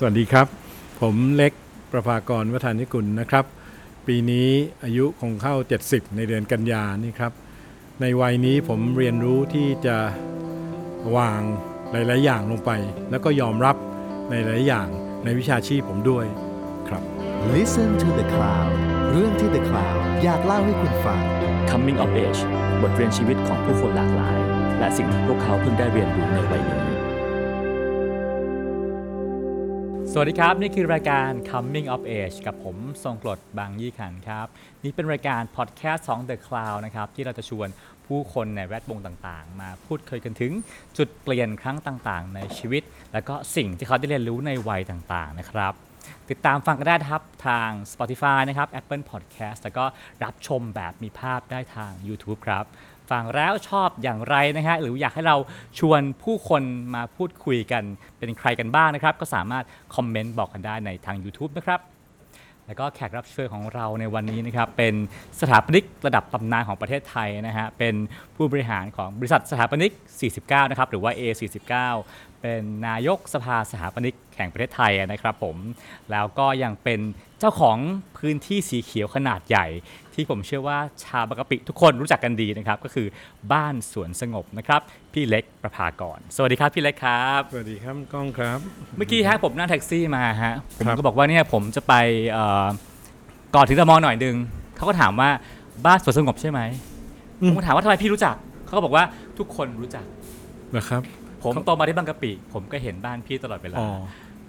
สวัสดีครับ ผมเล็กประภากรวัฒนิกุลนะครับ ปีนี้อายุคงเข้า 70 ในเดือนกันยานี่ครับ ในวัยนี้ผมเรียนรู้ที่จะวางหลาย ๆ อย่างลงไป แล้วก็ยอมรับในหลายๆอย่างในวิชาชีพผมด้วยครับ Listen to the Cloud เรื่องที่ The Cloud อยากเล่าให้คุณฟัง Coming of Age บทเรียนชีวิตของผู้คนหลากหลาย และสิ่งที่พวกเขาเพิ่งได้เรียนรู้ในวัยนี้ สวัสดีครับ นี่คือรายการ Coming of Age กับผมทรงกรดบางยี่ขันครับ นี่เป็นรายการพอดแคสต์ของ The Cloud นะครับ ที่เราจะชวนผู้คนในแวดวงต่างๆ มาพูดคุยกันถึงจุดเปลี่ยนครั้งต่างๆ ในชีวิต แล้วก็สิ่งที่เขาได้เรียนรู้ในวัยต่างๆ นะครับ ติดตามฟังกันได้ครับทาง Spotify นะครับ Apple Podcast แล้วก็รับชมแบบมีภาพได้ทาง YouTube ครับ ฟังแล้วชอบอย่างไรนะฮะหรืออยากให้เราชวนผู้คนมาพูดคุยกันเป็นใครกันบ้างนะครับ ก็สามารถคอมเมนต์บอกกันได้ในทาง YouTube นะครับ แล้วก็แขกรับเชิญของเราในวันนี้นะครับ เป็นสถาปนิกระดับตำนานของประเทศไทยนะฮะเป็นผู้บริหารของบริษัทสถาปนิก 49 นะครับ หรือว่า A49 เป็นนายกสภาสถาปนิก แห่งประเทศไทยนะครับผมแล้วก็ยังเป็นเจ้าของพื้นที่สีเขียวขนาดใหญ่ ที่ผมเชื่อว่าชาวบางกะปิทุกคนรู้จักกันดีนะครับ ก็คือบ้านสวนสงบนะครับ พี่เล็กประภากร สวัสดีครับพี่เล็กครับ สวัสดีครับกล้องครับ เมื่อกี้ฮะผมนั่งแท็กซี่มาฮะผมครับก็บอกว่าเนี่ยผมจะไปเอ่อก่อนถึงตะมอหน่อยนึงเขาก็ถามว่าบ้านสวนสงบใช่ไหมผมก็ถามว่าทำไมพี่รู้จักเขาก็บอกว่าทุกคนรู้จักนะครับผมเขาโตมาที่บางกะปิ ผมก็เห็นบ้านพี่ตลอดเวลาอ๋อ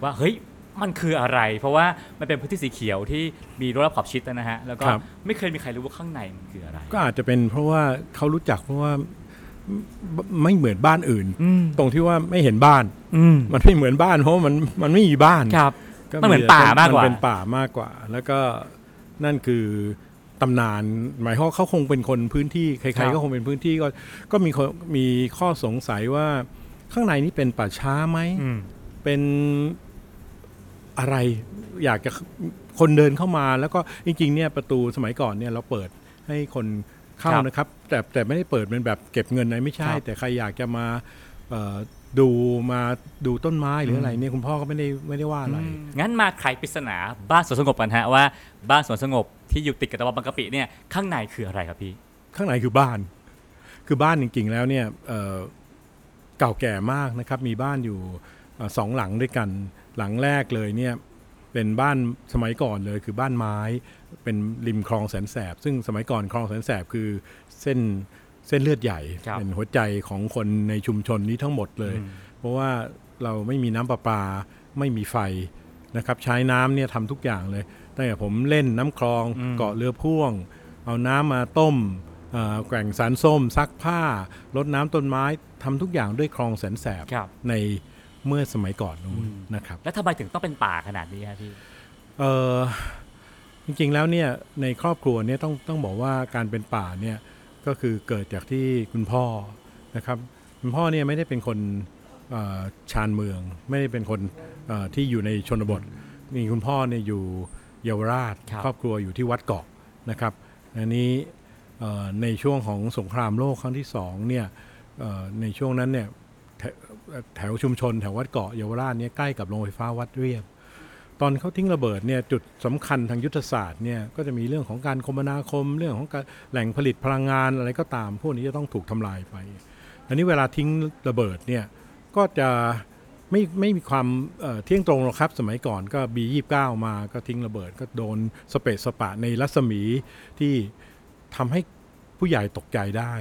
ว่าเฮ้ยมันคืออะไร เพราะว่ามันเป็นพื้นที่สีเขียวที่มีรั้วรอบขอบชิดนะฮะแล้วก็ครับ ไม่เคยมีใครรู้ว่าข้างในมันคืออะไร ก็อาจจะเป็นเพราะว่าเขารู้จักเพราะว่าไม่ไม่เหมือนบ้านอื่น อืมตรงที่ว่าไม่เห็นบ้าน อืมมันไม่เหมือนบ้านเพราะว่ามันมันไม่มีบ้านครับก็มันเหมือนป่ามากกว่า นเป็นป่ามากกว่า แล้วก็นั่นคือตำนาน หมายความว่าเขาคงเป็นคนพื้นที่ใคครัรบ ๆก็คงเป็นพื้นที่ก็ก็มีคนมีข้อสงสัยว่าข้างในนี้เป็นป่าช้าไหม อืม เป็น อะไรอยากจะคนเดินเข้ามาแล้วก็จริงๆเนี่ยประตูสมัยก่อนเนี่ยเราเปิดให้คนเข้าครับ นะครับ แต่แต่ไม่ได้เปิดเป็นแบบเก็บเงินนะไม่ใช่ ครับแต่ใครอยากจะมาเอ่อดูมาดูต้นไม้หรืออะไรเนี่ยคุณพ่อก็ไม่ได้ไม่ได้ว่าอะไรอืมงั้นมาไขปริศนาบ้านสวนสงบกันฮะว่าบ้านสวนสงบที่อยู่ติดกับตะวันบางกะปิเนี่ยข้างในคืออะไรครับพี่ ข้างในคือบ้าน คือบ้านจริงๆ แล้วเนี่ยเอ่อเก่าแก่มากนะครับ มีบ้านอยู่เอ่อสองหลังด้วยกัน หลังแรกเลยเนี่ยเป็นบ้านสมัยก่อนเลยคือบ้านไม้เป็นริมคลองแสนแสบ ซึ่งสมัยก่อนคลองแสนแสบคือเส้นเส้นเลือดใหญ่ครับเป็นหัวใจของคนในชุมชนนี้ทั้งหมดเลยอืมเพราะว่าเราไม่มีน้ำประปาไม่มีไฟนะครับใช้น้ำเนี่ยทำทุกอย่างเลยตั้งแต่ผมเล่นน้ำคลองอืมเกาะเรือพ่วง เอาน้ำมาต้มเอ่อแกว่งสารส้มซักผ้ารดน้ำต้นไม้ทำทุกอย่างด้วยคลองแสนแสบครับใน เมื่อสมัยก่อนนู้นอืมนะครับ แล้วทำไมถึงต้องเป็นป่าขนาดนี้ครับพี่เออจริงๆแล้วเนี่ยในครอบครัวเนี่ยต้องต้องบอกว่าการเป็นป่าเนี่ยก็คือเกิดจากที่คุณพ่อนะครับคุณพ่อเนี่ยไม่ได้เป็นคนเอ่อชานเมือง ไม่ได้เป็นคนเอ่อที่อยู่ในชนบทมีคุณพ่อเนี่ยอยู่เยาวราชครับครอบครัวอยู่ที่วัดเกาะนะครับอันนี้เอ่อในช่วงของสงครามโลกครั้งที่สองเนี่ยเอ่อในช่วงนั้นเนี่ย แถวชุมชนแถววัดเกาะเยาวราชเนี่ยใกล้กับโรงไฟฟ้าวัดเรียบ ตอนเขาทิ้งระเบิดเนี่ยจุดสำคัญทางยุทธศาสตร์เนี่ยก็จะมีเรื่องของการคมนาคม เรื่องของแหล่งผลิตพลังงานอะไรก็ตาม พวกนี้จะต้องถูกทำลายไป อันนี้เวลาทิ้งระเบิดเนี่ยก็จะไม่ไม่มีความเที่ยงตรงหรอกครับ สมัยก่อนก็ B29 มาก็ทิ้งระเบิด ก็โดนสเปซสปะในรัศมีที่ทำให้ผู้ใหญ่ตกใจได้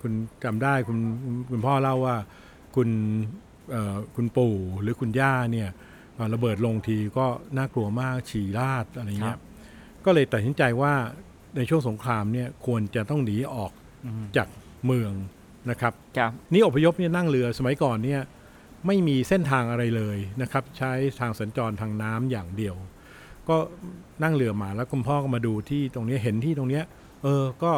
คุณจำได้คุณคุณพ่อเล่าว่า คุณเอ่อคุณปู่หรือคุณย่าเนี่ยเอ่อระเบิดลงทีก็น่ากลัวมากฉี่ราดอะไรเงี้ครัยบก็เลยตัดสินใจว่าในช่วงสงครามเนี่ยควรจะต้องหนีออกอืมจากเมืองนะครับครับนี่อพยพเนี่ยนั่งเรือสมัยก่อนเนี่ยไม่มีเส้นทางอะไรเลยนะครับ ใช้ทางสัญจรทางน้ำอย่างเดียว ก็นั่งเรือมาแล้วคุณพ่อก็มาดูที่ตรงเนี้ยเห็นที่ตรงเนี้ยเออก็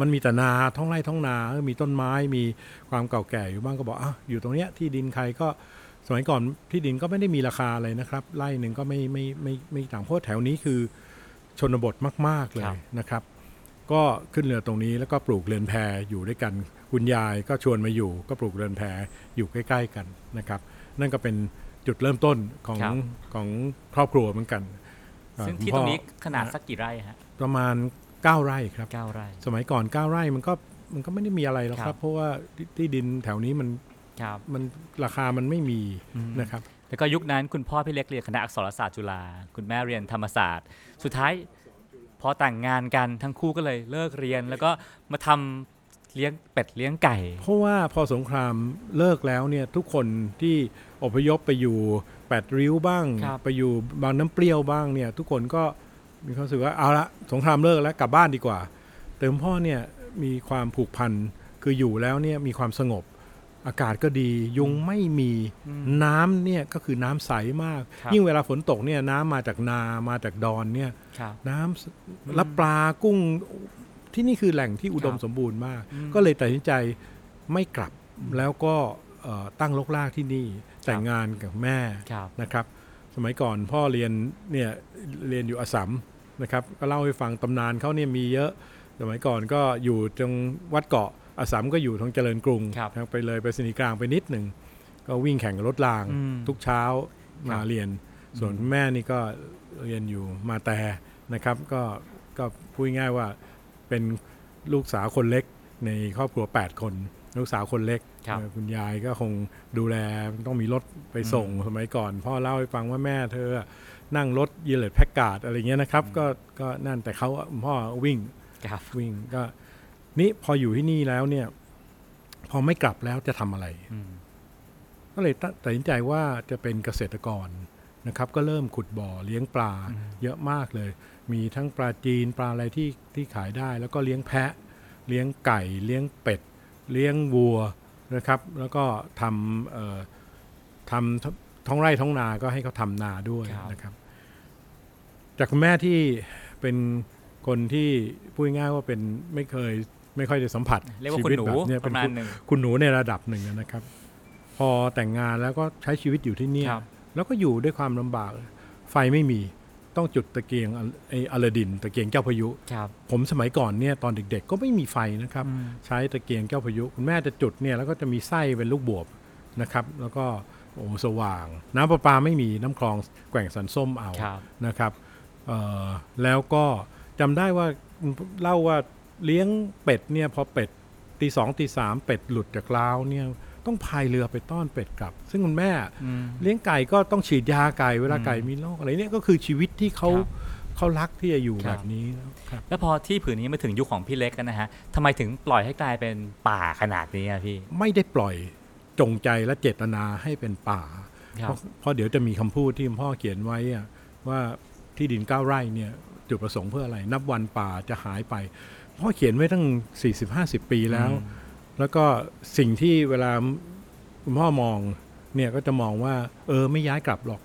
มันมีแต่นาท้องไร่ท้องนาเออมีต้นไม้มีความเก่าแก่อยู่บ้างก็บอกอะอยู่ตรงเนี้ยที่ดินใครก็สมัยก่อนที่ดินก็ไม่ได้มีราคาอะไรนะครับไร่หนึ่งก็ไม่ไม่ไม่ไม่ต่างเพราะแถวนี้คือชนบทมาก ๆ เลครัยบนะครับ ก็ขึ้นเรือตรงนี้แล้วก็ปลูกเรือนแพอยู่ด้วยกันคุณยายก็ชวนมาอยู่ ก็ปลูกเรือนแพอยู่ใกล้ ๆ กันนะครับ นั่นก็เป็นจุดเริ่มต้นของครับของครอบครัวเหมือนกันเอ่อซึ่งคุณที่พ่ตอรงนี้ขนาดสักกี่ไร่ฮะประมาณ 9 ไร่ครับเก้าไร่ สมัยก่อน 9 ไร่มันก็มันก็ไม่ได้มีอะไรหรอกคครัรับ บ เพราะว่าที่ที่ดินแถวนี้มันครับมันราคามันไม่มีอืมนะครับ แล้วก็ยุคนั้นคุณพ่อพี่เล็กเรียนคณะอักษรศาสตร์จุฬาคุณแม่เรียนธรรมศาสตร์ สุดท้ายพอแต่งงานกันทั้งคู่ก็เลยเลิกเรียน แล้วก็มาทำเลี้ยงเป็ดเลี้ยงไก่ เพราะว่าพอสงครามเลิกแล้วเนี่ยทุกคนที่อพยพไปอยู่แปดริ้วบ้าง ครับ ไปอยู่บางน้ำเปรี้ยวบ้างเนี่ยทุกคนก็ มีความรู้สึกว่าเอาละสงครามเลิกแล้วกลับบ้านดีกว่า แต่คุณพ่อเนี่ยมีความผูกพันคืออยู่แล้วเนี่ยมีความสงบ อากาศก็ดียุงไม่มีอืมน้ำเนี่ยก็คือน้ำใสมากครับยิ่งเวลาฝนตกเนี่ยน้ำมาจากนามาจากดอนเนี่ยครับน้ำและปลากุ้งที่นี่คือแหล่งที่อุดมครับสมบูรณ์มากอืมก็เลยตัดสินใจไม่กลับแล้วก็เอ่อตั้งลกลากที่นี่แต่งงานกับแม่ครับนะครับ สมัยก่อนพ่อเรียนเนี่ยเรียนอยู่อสสัมนะครับก็เล่าให้ฟังตำนานเขาเนี่ยมีเยอะ สมัยก่อนก็อยู่ตรงวัดเกาะอสสัมก็อยู่ทางเจริญกรุงครับนะไปเลยไปสนีย์กลางไปนิดหนึ่งก็วิ่งแข่งกับรถรางอืมทุกเช้าครัมาบเรียน ส่วนแม่นี่ก็เรียนอยู่มาแต่นะครับก็ก็พูดง่ายๆว่าเป็นลูกสาวคนเล็กในครอบครัว 8 คน ลูกสาวคนเล็ก ครับเออคุณยายก็คงดูแลต้องมีรถไปส่งสมัยก่อน พ่อเล่าให้ฟังว่าแม่เธอนั่งรถยีเลตแพ็กการ์ดอะไรเงี้ยนะครับ ก็ก็นั่นแต่เขาพ่อวิ่งครับวิ่งก็นี่พออยู่ที่นี่แล้วเนี่ย พอไม่กลับแล้วจะทำอะไรอืมก็เลยตัดตัดสินใจว่าจะเป็นเกษตรกรนะครับ ก็เริ่มขุดบ่อเลี้ยงปลาอืมเยอะมากเลย มีทั้งปลาจีนปลาอะไรที่ที่ขายได้ แล้วก็เลี้ยงแพะ เลี้ยงไก่ เลี้ยงเป็ด เลี้ยงวัว นะครับ แล้วก็ทำเอ่อทำท้องไร่ท้องนาก็ให้เขาทำนาด้วยครับนะครับ จากคุณแม่ที่เป็นคนที่พูดง่ายๆว่าเป็นไม่เคยไม่ค่อยได้สัมผัสเรียกว่าชีคุณวิตหนูแบบเนี้ยปเป็นระมาณคุณหนึ่งคุณหนูในระดับหนึ่งนะครับ พอแต่งงานแล้วก็ใช้ชีวิตอยู่ที่เนี่ยครับแล้วก็อยู่ด้วยความลำบาก ไฟไม่มี ต้องจุดตะเกียงอไออลาดิน ตะเกียงเจ้าพายุครับผมสมัยก่อนเนี่ยตอนเด็กๆ ก็ไม่มีไฟนะครับอืมใช้ตะเกียงเจ้าพายุ คุณแม่จะจุดเนี่ยแล้วก็จะมีไส้เป็นลูกบวบนะครับ แล้วก็โอ้สว่าง น้ำประปาไม่มีน้ำคลองแกว่งสันส้มเอาครับนะครับเอ่อแล้วก็จำได้ว่าเล่าว่าเลี้ยงเป็ดเนี่ยพอเป็ดตีสองตีสามเป็ดหลุดจากล้าวเนี่ย ต้องพายเรือไปต้อนเป็ดกลับ ซึ่งคุณแม่อืมเลี้ยงไก่ก็ต้องฉีดยาไก่เวลาอืมไก่มีโรคอะไรเนี่ยก็คือชีวิตที่เขาครับเขารักที่จะอยู่ครัแบบบนี้นะครับแล้วพอที่ผืนนี้มาถึงยุคของพี่เล็กกันนะฮะทำไมถึงปล่อยให้กลายเป็นป่าขนาดนี้อะพี่ ไม่ได้ปล่อยจงใจและเจตนาให้เป็นป่าครัเพบราะเพราะเดี๋ยวจะมีคำพูดที่คุณพ่อเขียนไว้อะว่าที่ดินเก้าไร่เนี่ยจุดประสงค์เพื่ออะไร นับวันป่าจะหายไปพ่อเขียนไว้ตั้ง 40-50 ปีแล้วอืม แล้วก็สิ่งที่เวลาคุณพ่อมองเนี่ยก็จะมองว่า เออไม่ย้ายกลับหรอก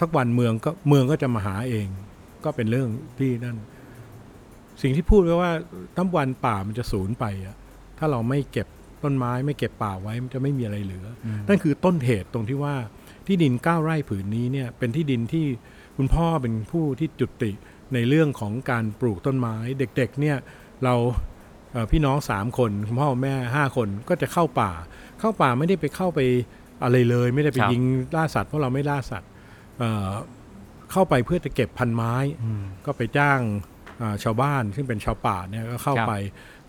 สักวันเมืองก็เมืองก็จะมาหาเอง ก็เป็นเรื่องที่นั่น สิ่งที่พูดไว้ว่าตั้งวันป่ามันจะสูญไปอะถ้าเราไม่เก็บต้นไม้ไม่เก็บป่าไว้มันจะไม่มีอะไรเหลือออืมนั่นคือต้นเหตุตรงที่ว่าที่ดินเก้าไร่ผืนนี้เนี่ยเป็นที่ดินที่คุณพ่อเป็นผู้ที่จุติในเรื่องของการปลูกต้นไม้ เด็กๆเนี่ยเราเอ่อ พี่น้องสามคนคุณพ่อแม่ห้าคนก็จะเข้าป่า เข้าป่าไม่ได้ไปเข้าไปอะไรเลย ไม่ได้ไปครับยิงล่าสัตว์เพราะเราไม่ล่าสัตว์เอ่อเข้าไปเพื่อจะเก็บพันไม้อืมก็ไปจ้างอ่าชาวบ้านซึ่งเป็นชาวป่าเนี่ยก็เข้าครับไป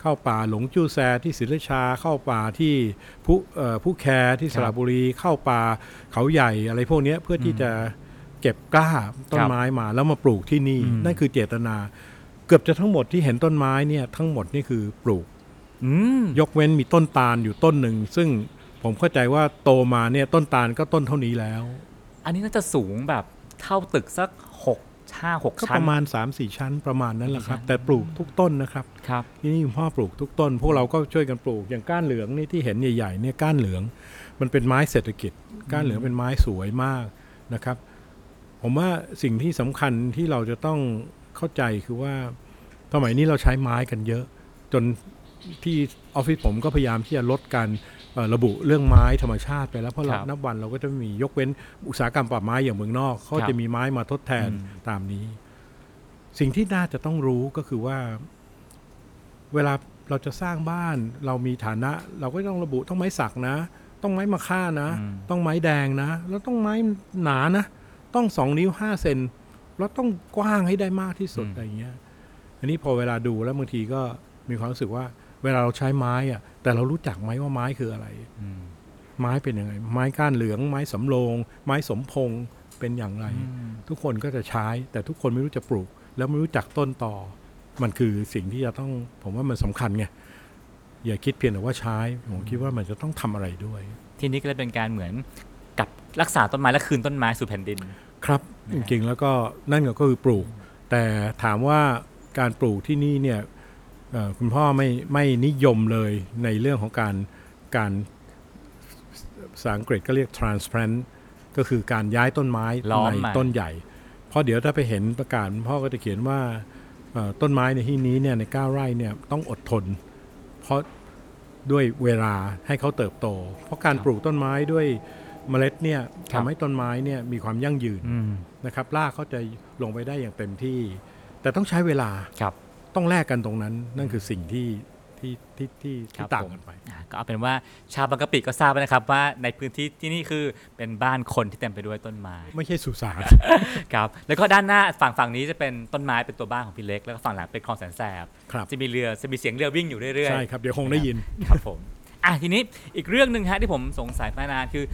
เข้าป่าหลงจู้แซที่ศิลชาเข้าป่าที่ผู้เอ่อผู้แคที่สระบุรีเข้าป่าเขาใหญ่อะไรพวกเนี้ยเพื่อที่จะเก็บกล้าต้นไม้มาแล้วมาปลูกที่นี่อืมนั่นคือเจตนา เกือบจะทั้งหมดที่เห็นต้นไม้เนี่ยทั้งหมดนี่คือปลูกอืมยกเว้นมีต้นตาลอยู่ต้นหนึ่ง ซึ่งผมเข้าใจว่าโตมาเนี่ยต้นตาลก็ต้นเท่านี้แล้ว อันนี้น่าจะสูงแบบเท่าตึกสักหกห้าหกก็ชั้ปนระมาณ3-4ชั้นประมาณนั้นแหละครับสี่ชั้นแต่ปลูกทุกต้นนะครับครับที่นี่คุณพ่อปลูกทุกต้น พวกเราก็ช่วยกันปลูกอย่างก้านเหลืองนี่ที่เห็นใหญ่ๆเนี่ยก้านเหลือง มันเป็นไม้เศรษฐกิจ ก้านเหลืองเป็นไม้สวยมากนะครับ ผมว่าสิ่งที่สำคัญที่เราจะต้อง เข้าใจคือว่าสมัยนี้เราใช้ไม้กันเยอะ จนที่ออฟฟิศผมก็พยายามที่จะลดการเอ่อระบุเรื่องไม้ธรรมชาติไปแล้วเพราะเราครับนับวันเราก็จะไม่มียกเว้นอุตสาหกรรมป่าไม้อย่างเมืองนอกเขาครับจะมีไม้มาทดแทนอืมตามนี้ สิ่งที่น่าจะต้องรู้ก็คือว่า เวลาเราจะสร้างบ้าน เรามีฐานะ เราก็ต้องระบุต้องไม้สักนะ ต้องไม้มะค่านะอืมต้องไม้แดงนะ แล้วต้องไม้หนานะ ต้องสองนิ้วห้าเซน แล้วต้องกว้างให้ได้มากที่สุดอะไรอย่างเงี้ย อันนี้พอเวลาดูแล้วบางทีก็มีความรู้สึกว่า เวลาเราใช้ไม้อะแต่เรารู้จักไหมว่าไม้คืออะไรอืมไม้เป็นยังไง ไม้ก้านเหลือง ไม้สำโรงไม้สมพงษ์เป็นอย่างไร ทุกคนก็จะใช้ แต่ทุกคนไม่รู้จะปลูก แล้วไม่รู้จักต้นต่อ มันคือสิ่งที่จะต้องผมว่ามันสำคัญไงอย่าคิดเพียงแต่ว่าใช้ผมคิดว่ามันจะต้องทำอะไรด้วย ทีนี้ก็เลยเป็นการเหมือนกับรักษาต้นไม้และคืนต้นไม้สู่แผ่นดิน ครับ จริงๆ แล้วก็นั่นก็คือปลูก แต่ถามว่าการปลูกที่นี่เนี่ยเอ่อคุณพ่อไม่ไม่นิยมเลยในเรื่องของการการภาษาอังกฤษก็เรียก transplant ก็คือการย้ายต้นไม้ล้อมในมาต้นใหญ่ เพราะเดี๋ยวถ้าไปเห็นประกาศคุณพ่อก็จะเขียนว่าเอ่อต้นไม้ในที่นี้เนี่ยในเก้าไร่เนี่ยต้องอดทน เพราะด้วยเวลาให้เขาเติบโต เพราะการปลูกต้นไม้ด้วย เมล็ดเนี่ยครับทำให้ต้นไม้เนี่ยมีความยั่งยืนอืมนะครับรากเขาจะลงไปได้อย่างเต็มที่ แต่ต้องใช้เวลาครับต้องแลกกันตรงนั้น นั่นคือสิ่งที่ที่ที่ที่ครัที่บต่างผมกันไปอ่าก็เอาเป็นว่าชาวบางกะปิก็ทราบแล้วนะครับ ว่าในพื้นที่ที่นี่คือเป็นบ้านคนที่เต็มไปด้วยต้นไม้ ไม่ใช่สุสานครับแล้วก็ด้านหน้าฝั่งฝั่งนี้จะเป็นต้นไม้เป็นตัวบ้านของพี่เล็ก แล้วก็ฝั่งหลังเป็นคลองแสนแสบครับจะมีเรือจะมีเสียงเรือวิ่งอยู่เรื่อยๆใช่ครับเดี๋ยวคงได้ยินครับผมอะทีนี้อีกเรื่องหนึ่งฮะที่ผมสงสัยมานานคือ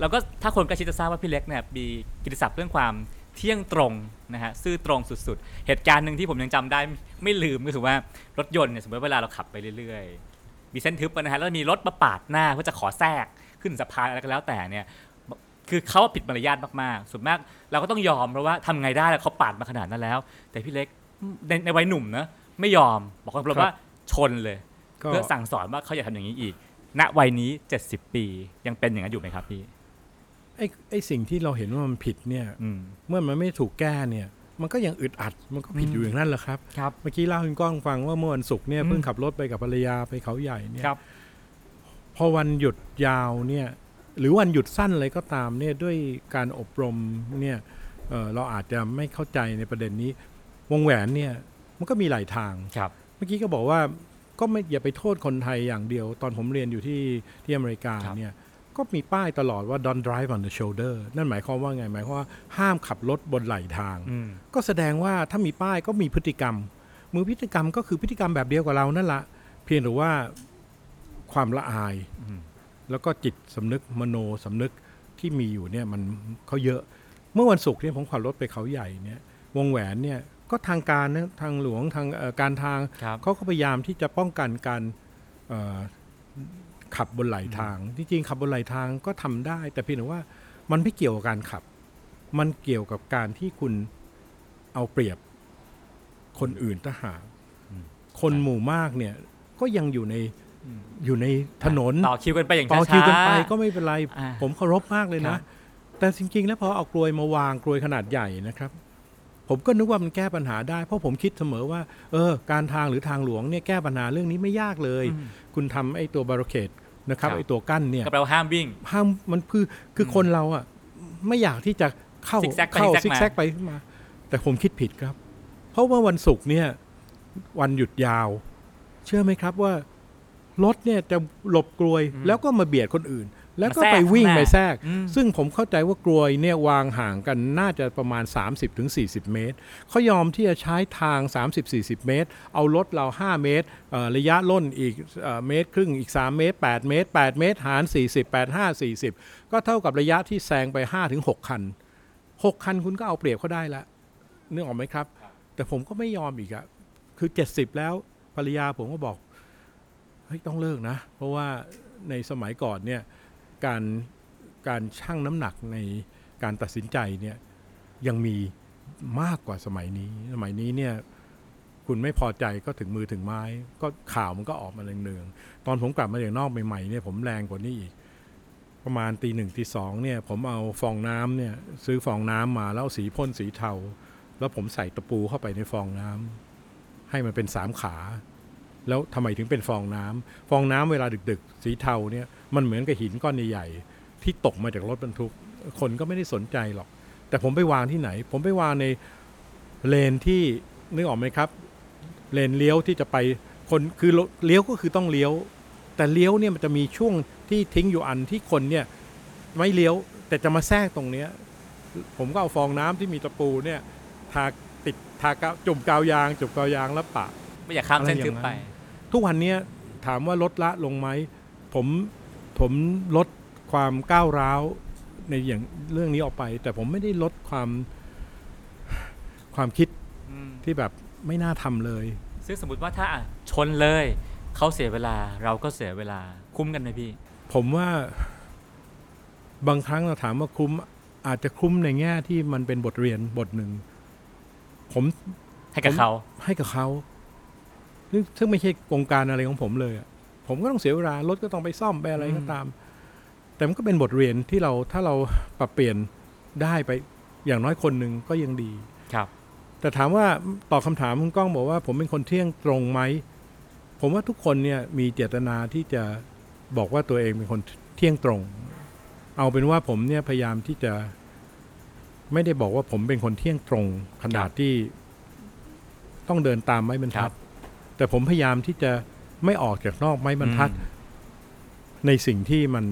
เราก็ถ้าคนใกล้ชิดจะทราบว่าพี่เล็กเนี่ยมีกิตติศัพท์เรื่องความเที่ยงตรงนะฮะซื่อตรงสุดๆ เหตุการณ์หนึ่งที่ผมยังจำได้ไม่ลืมก็คือว่ารถยนต์เนี่ยสมมติเวลาเราขับไปเรื่อยๆ มีเส้นทึบอะนะฮะแล้วมีรถมาปาดหน้าเพื่อจะขอแทรกขึ้นสะพานอะไรก็แล้วแต่เนี่ยคือเขาผิดมารยาทมากๆส่วนมากเราก็ต้องยอมเพราะว่าทำไงได้ล่ะเขาปาดมาขนาดนั้นแล้ว แต่พี่เล็กในในวัยหนุ่มนะไม่ยอมบอกกับเราว่าชนเลย ก็ เพื่อสั่งสอนว่าเขาอย่าทำอย่างนี้อีก ณ วัยนี้ 70 ปี ยังเป็นอย่างนั้นอยู่ไหมครับพี่ ไอ้ไอ้สิ่งที่เราเห็นว่ามันผิดเนี่ยอืมเมื่อมันไม่ถูกแก้เนี่ย มันก็ยังอึดอัดมันก็ผิดอืมอยู่อย่างนั้นแหละครับครับเมื่อกี้เล่าให้คุณก้องฟังว่าเมื่อวันศุกร์เนี่ยอืมเพิ่งขับรถไปกับภรรยาไปเขาใหญ่เนี่ยครับพอวันหยุดยาวเนี่ย หรือวันหยุดสั้นอะไรก็ตามเนี่ยด้วยการอบรมเนี่ยเอ่อเราอาจจะไม่เข้าใจในประเด็นนี้ วงแหวนเนี่ยมันก็มีหลายทางครับ เมื่อกี้ก็บอกว่าก็ไม่อย่าไปโทษคนไทยอย่างเดียว ตอนผมเรียนอยู่ที่ที่อเมริกาครับเนี่ย ก็มีป้ายตลอดว่า don't drive on the shoulder นั่นหมายความว่าไง หมายความว่าห้ามขับรถบนไหลทางอืมก็แสดงว่าถ้ามีป้ายก็มีพฤติกรรม มือพฤติกรรมก็คือพฤติกรรมแบบเดียวกับเรานั่นละ เพียงแต่ว่าความละอายอืมแล้วก็จิตสำนึกมโนสำนึกที่มีอยู่เนี่ยมันเขาเยอะ เมื่อวันศุกร์เนี่ยผมขับรถไปเขาใหญ่เนี่ยวงแหวนเนี่ยก็ทางการนะทางหลวงทางเอ่อการทางครับเขาก็พยายามที่จะป้องกันการเอ่อ ขับบนไหลทางที่จริงขับบนไหลทางก็ทำได้ แต่เพียงแต่ว่ามันไม่เกี่ยวกับการขับ มันเกี่ยวกับการที่คุณเอาเปรียบคนอื่นทหารอืมคนหมู่มากเนี่ยก็ยังอยู่ในอืมอยู่ในถนนต่อคิวกันไปอย่างต่อช้าๆคิวกันไปก็ไม่เป็นไรอ่าผมเคารพมากเลยครับนะ แต่จริงๆแล้วพอเอากรวยมาวางกรวยขนาดใหญ่นะครับ ผมก็นึกว่ามันแก้ปัญหาได้ เพราะผมคิดเสมอว่า เออ การทางหรือทางหลวงเนี่ยแก้ปัญหาเรื่องนี้ไม่ยากเลยอืมคุณทำไอ้ตัว barricade นะครับครับไอ้ตัวกั้นเนี่ยก็แปลว่าห้ามวิ่ง ห้ามมันคือคือคนเราอะไม่อยากที่จะเข้าซิกแซกไปเข้าซิซิกกแซแซกกมาไปมา แต่ผมคิดผิดครับ เพราะว่าวันศุกร์เนี่ย วันหยุดยาว เชื่อไหมครับว่ารถเนี่ยจะหลบกลวยอืมแล้วก็มาเบียดคนอื่น แล้วก็มาแทรกไปวิ่งข้างหน้าไปแทรกอืมซึ่งผมเข้าใจว่ากลวยเนี่ยวางห่างกันน่าจะประมาณ 30-40 เมตรเขายอมที่จะใช้ทาง 30-40 เมตร เอารถเรา 5 เมตรเอ่อระยะล่นอีกเอ่อเมตรครึ่งอีก 3 เมตร 8 เมตร 8 เมตร หาร 40 8 5 40 ก็เท่ากับระยะที่แซงไป 5-6 คัน 6 คันคุณก็เอาเปรียบเขาได้ละนึกออกไหมครับ แต่ผมก็ไม่ยอมอีกอะคือ 70 แล้วภรรยาผมก็บอกเฮ้ยต้องเลิกนะ เพราะว่าในสมัยก่อนเนี่ย การการชั่งน้ำหนักในการตัดสินใจเนี่ยยังมีมากกว่าสมัยนี้ สมัยนี้เนี่ยคุณไม่พอใจก็ถึงมือถึงไม้ ก็ข่าวมันก็ออกมาเนืองๆตอนผมกลับมาจากนอกใหม่ๆเนี่ยผมแรงกว่านี้อีก ประมาณตีหนึ่งตีสองเนี่ยผมเอาฟองน้ำเนี่ยซื้อฟองน้ำมาแล้วสีพ่นสีเทา แล้วผมใส่ตะปูเข้าไปในฟองน้ำให้มันเป็นสามขา แล้วทำไมถึงเป็นฟองน้ำฟองน้ำเวลาดึก ๆ สีเทาเนี่ยมันเหมือนกับหินก้อนใหญ่ๆที่ตกมาจากรถบรรทุก คนก็ไม่ได้สนใจหรอก แต่ผมไปวางที่ไหน ผมไปวางในเลนที่นึกออกไหมครับ เลนเลี้ยวที่จะไปคนคือเลี้ยวก็คือต้องเลี้ยว แต่เลี้ยวเนี่ยมันจะมีช่วงที่ทิ้งอยู่อันที่คนเนี่ยไม่เลี้ยวแต่จะมาแทรกตรงเนี้ยผมก็เอาฟองน้ำที่มีตะปูเนี่ยทาติดทากาวจุ่มกาวยาง จุ่มกาวยางแล้วปะ ไม่อยากข้ามเส้นอะไรอย่างทึบไปนั้น ทุกวันเนี้ยถามว่าลดละลงไหมผมผมลดความก้าวร้าวในอย่างเรื่องนี้ออกไป แต่ผมไม่ได้ลดความความคิดอืมที่แบบไม่น่าทำเลย ซึ่งสมมติว่าถ้าอะชนเลยเขาเสียเวลาเราก็เสียเวลาคุ้มกันไหมพี่ ผมว่าบางครั้งเราถามว่าคุ้มอาจจะคุ้มในแง่ที่มันเป็นบทเรียนบทหนึ่ง ผมให้กับผมเขา ให้กับเขา ซึ่งซึ่งไม่ใช่โครงการอะไรของผมเลยอะผมก็ต้องเสียเวลารถก็ต้องไปซ่อมไปอะไรก็ตาม แต่มันก็เป็นบทเรียนที่เราถ้าเราปรับเปลี่ยนได้ไปอย่างน้อยคนหนึ่งก็ยังดีครับ แต่ถามว่าตอบคำถามคุณก้องบอกว่า ผมเป็นคนเที่ยงตรงไหมผมว่าทุกคนเนี่ยมีเจตนาที่จะบอกว่าตัวเองเป็นคนเที่ยงตรง เอาเป็นว่าผมเนี่ยพยายามที่จะไม่ได้บอกว่าผมเป็นคนเที่ยงตรงขนาดที่ต้องเดินตามไม้บรรครัทัดบ แต่ผมพยายามที่จะไม่ออกจากนอกไม้บรรทัดอืมในสิ่งที่มัน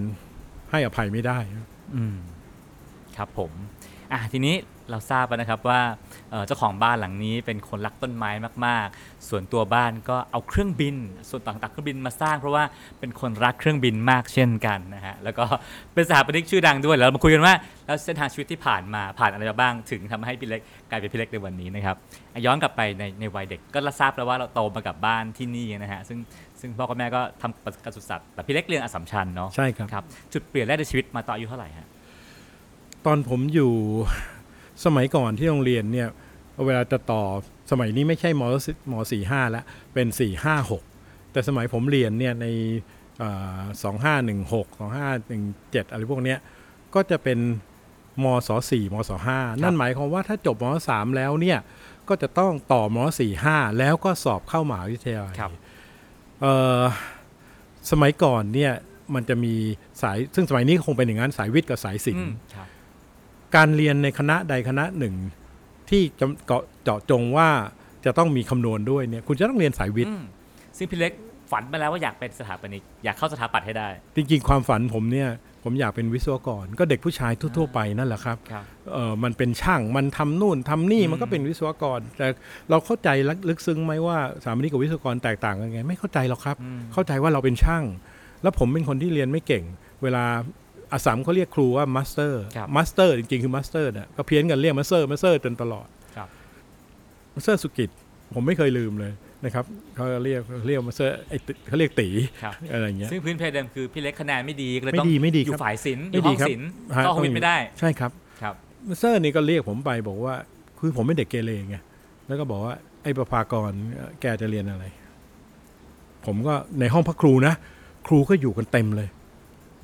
ให้อภัยไม่ได้อืมครับผม อะทีนี้เราทราบแล้วนะครับว่าเอ่อเจ้าของบ้านหลังนี้เป็นคนรักต้นไม้มาก ๆ ส่วนตัวบ้านก็เอาเครื่องบิน ส่วนต่างๆเครื่องบินมาสร้าง เพราะว่าเป็นคนรักเครื่องบินมากเช่นกันนะฮะแล้วก็เป็นสถาปนิกชื่อดังด้วยแล้วเรามาคุยกันว่าแล้วเส้นทางชีวิตที่ผ่านมาผ่านอะไรมาบ้างถึงทำให้พี่เล็กกลายเป็นพี่เล็กในวันนี้นะครับอะย้อนกลับไปในในวัยเด็กก็ทราบแล้วว่าเราโตมากับบ้านที่นี่นะฮะซึ่งซึ่งพ่อกับแม่ก็ทำการศึกษาแต่พี่เล็กเรียนอัสสัมชัญเนาะใช่ครับครับจุดเปลี่ยนแรกในชีวิตมาตอนอายุเท่าไหร่ฮะ ตอนผมอยู่สมัยก่อนที่โรงเรียนเนี่ยเวลาจะต่อสมัยนี้ไม่ใช่มมสี่ห้าแล้วเป็นสี่ห้าหกแต่สมัยผมเรียนเนี่ยในสองห้าหนึ่งหกสองห้าหนึ่งเจ็ดอะไรพวกเนี้ยก็จะเป็นมศสี่มศห้านั่นหมายความว่าถ้าจบมสามแล้วเนี่ยก็จะต้องต่อมสี่ห้าแล้วก็สอบเข้ามหาวิทยาลัยครับเอ่อสมัยก่อนเนี่ยมันจะมีสายซึ่งสมัยนี้คงเป็นอย่างนั้นสายวิทย์กับสายศิลอืมป์ครับ การเรียนในคณะใดคณะหนึ่ง ที่จำเกาะเจาะจงว่าจะต้องมีคำนวณด้วยเนี่ยคุณจะต้องเรียนสายวิทย์อืมซึ่งพี่เล็กฝันมาแล้วว่าอยากเป็นสถาปนิกอยากเข้าสถาปัตย์ให้ได้ จริงๆ ความฝันผมเนี่ยผมอยากเป็นวิศวกร ก็เด็กผู้ชายทั่วๆไปนั่นแหละครับครับเออมันเป็นช่างมันทำนู่นทำนี่อืมมันก็เป็นวิศวกร แต่เราเข้าใจลึกซึ้งไหมว่าสถาปนิกกับวิศวกรแตกต่างกันไง ไม่เข้าใจหรอกครับอืมเข้าใจว่าเราเป็นช่าง แล้วผมเป็นคนที่เรียนไม่เก่ง เวลา อัสสัมเขาเรียกครูว่า master ครับ master จริงๆ คือ master เนี่ยก็เพี้ยนกันเรียก master master จนตลอดครับ master สุกิจผมไม่เคยลืมเลยนะครับเขาเรียกเรียกมาสเตอร์ไอ้ติเขาเรียกตีครับอะไรอย่างเงี้ยซึ่งพื้นเพเดิมคือพี่เล็กคะแนนไม่ดีก็เลยไม่ต้องดีไม่ดีอคยู่รับฝ่ายศิลป์อไม่ยู่ดีห้องครับศิลป์ฮะก็ห้องวิทต้องอยู่ย์ไม่ได้ ใช่ครับครับมาสเตอร์นี่ก็เรียกผมไปบอกว่าคือผมเป็นเด็กเกเรไงแล้วก็บอกว่าไอ้ประภากรแกจะเรียนอะไร ผมก็ในห้องพักครูนะ ครูก็อยู่กันเต็มเลย